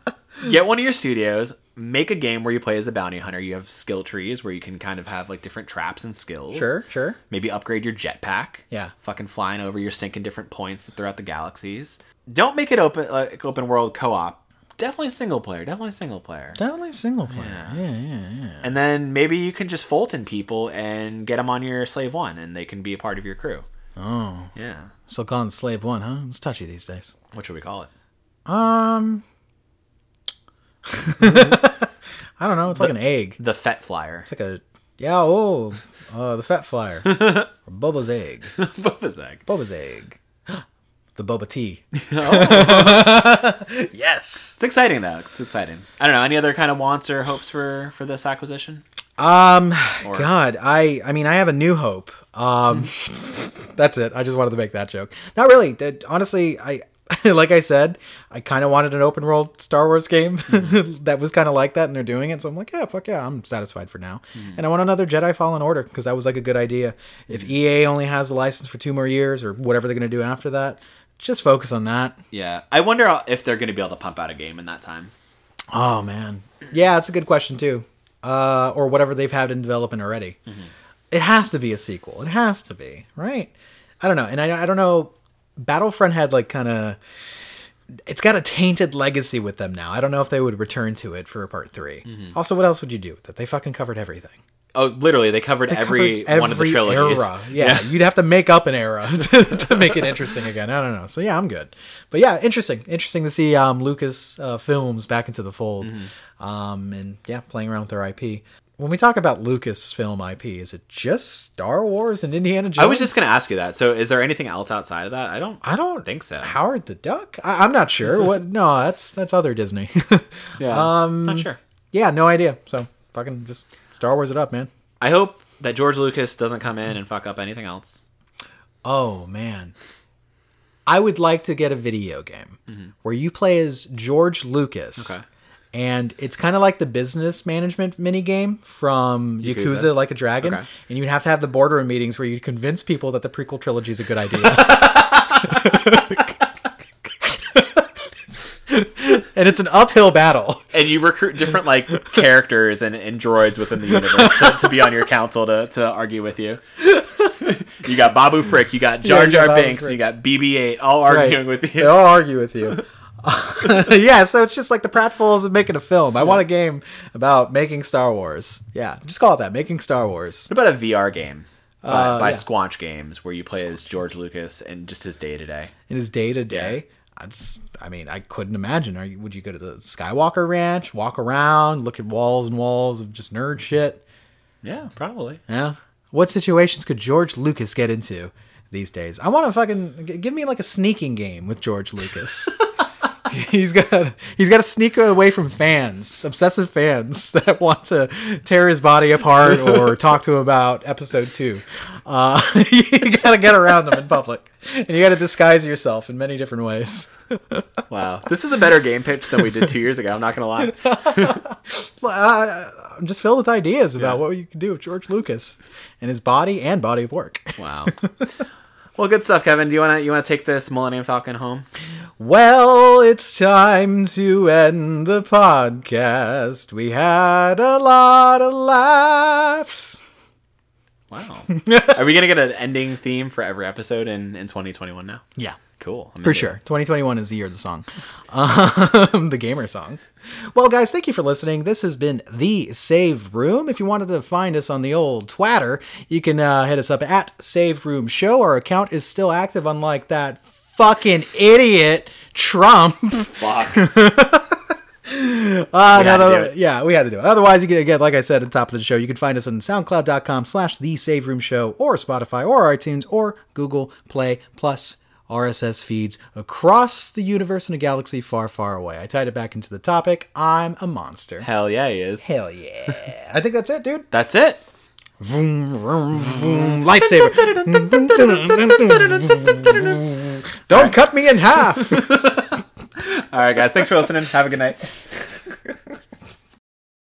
S2: Get one of your studios, make a game where you play as a bounty hunter. You have skill trees where you can kind of have like different traps and skills.
S1: Sure, sure.
S2: Maybe upgrade your jetpack.
S1: Yeah.
S2: Fucking flying over, you're sinking different points throughout the galaxies. Don't make it open like open world co-op. Definitely single player. Definitely single player.
S1: Definitely single player. Yeah, yeah, yeah.
S2: And then maybe you can just Fulton people and get them on your slave one, and they can be a part of your crew.
S1: Oh,
S2: Yeah.
S1: so calling Slave One, huh? It's touchy these days.
S2: What should we call it?
S1: Um, I don't know. It's like an egg.
S2: The Fett Flyer.
S1: It's like a yeah. Oh, uh, the fat flyer or Boba's egg.
S2: Boba's egg.
S1: Boba's egg. The boba tea. yes.
S2: It's exciting though. It's exciting. I don't know. Any other kind of wants or hopes for for this acquisition?
S1: Um,
S2: Or-
S1: God, I, I mean, I have a new hope. Um, that's it. I just wanted to make that joke. Not really. That honestly, I, like I said, I kind of wanted an open world Star Wars game that was kind of like that, and they're doing it. So I'm like, yeah, fuck yeah, I'm satisfied for now. Hmm. And I want another Jedi Fallen Order because that was like a good idea. If hmm. EA only has a license for two more years or whatever they're gonna do after that, just focus on that.
S2: Yeah, I wonder if they're going to be able to pump out a game in that time.
S1: Oh man, yeah, that's a good question too. Uh, or whatever they've had in development already. Mm-hmm. It has to be a sequel. It has to be right. I don't know, and I I don't know. Battlefront had like kind of. It's got a tainted legacy with them now. I don't know if they would return to it for a part 3 Also, what else would you do with it? They fucking covered everything.
S2: Oh, literally, they covered every
S1: Covered
S2: one of the
S1: every
S2: trilogies.
S1: Era. Yeah, you'd have to make up an era to, to make it interesting again. I don't know. So yeah, I'm good. But yeah, interesting. Interesting to see um, Lucas uh, films back into the fold,
S2: Mm-hmm.
S1: um, and yeah, playing around with their IP. When we talk about Lucasfilm IP, is it just Star Wars and Indiana Jones?
S2: I was just going to ask you that. So, is there anything else outside of that? I don't.
S1: I don't
S2: think so.
S1: Howard the Duck? I, I'm not sure. what? No, that's that's other Disney.
S2: Yeah,
S1: um,
S2: not sure.
S1: yeah, no idea. So fucking just Star Wars it up, man.
S2: I hope that George Lucas doesn't come in and fuck up anything else.
S1: Oh man. I would like to get a video game where you play as George Lucas.
S2: Mm-hmm. Okay.
S1: And it's kind of like the business management mini game from Yakuza,
S2: Yakuza?
S1: Like a Dragon.
S2: Okay.
S1: And you'd have to have the boardroom meetings where you'd convince people that the prequel trilogy is a good idea. and it's an uphill battle.
S2: And you recruit different like characters and, and droids within the universe to, to be on your council to, to argue with you. You got Babu Frick, you got Jar
S1: Yeah, you got
S2: Jar
S1: Babu
S2: Binks,
S1: Frick.
S2: you got BB-8, all arguing with
S1: They
S2: you.
S1: all argue with you. yeah, so it's just like the pratfalls of making a film. I want a game about making Star Wars. Yeah, just call it that, making Star Wars.
S2: What about a VR game by,
S1: Uh,
S2: by
S1: yeah.
S2: Squanch Games where you play as George Lucas and just his day to day?
S1: In his day to day, that's. I mean, I couldn't imagine. Are you, would you go to the Skywalker Ranch, walk around, look at walls and walls of just nerd shit?
S2: Yeah, probably.
S1: Yeah. What situations could George Lucas get into these days? I want to fucking give me like a sneaking game with George Lucas. he's got he's got to sneak away from fans, obsessive fans that want to tear his body apart or talk to him about episode two. Uh, you got to get around them in public, and you got to disguise yourself in many different ways.
S2: Wow. This is a better game pitch than we did two years ago, I'm not going to lie.
S1: I, I'm just filled with ideas about what you can do with George Lucas and his body and body of work.
S2: Wow. Well, good stuff, Kevin. Do you want to you want to take this Millennium Falcon home?
S1: Well, it's time to end the podcast. We had a lot of laughs.
S2: Wow. Are we going to get an ending theme for every episode in, in 2021 now?
S1: Yeah,
S2: Cool. I'm
S1: for
S2: into it.
S1: sure. 2021 is the year of the song, um, the gamer song. Well, guys, thank you for listening. This has been the Save Room. If you wanted to find us on the old Twatter, you can uh, hit us up at Save Room Show. Our account is still active, unlike that fucking idiot Trump.
S2: Fuck.
S1: Uh,
S2: We
S1: no, no. Yeah, we had to do it. Otherwise, you can again, like I said at the top of the show, you can find us on SoundCloud.com slash The Save Room Show, or Spotify, or iTunes, or Google Play Plus. RSS feeds across the universe in a galaxy far, far away. I tied it back into the topic. I'm a monster.
S2: Hell yeah, he is.
S1: Hell yeah. I think that's it, dude.
S2: That's it.
S1: Vroom, vroom, vroom. Lightsaber. Don't cut me in half.
S2: All right, guys. Thanks for listening. Have a good night.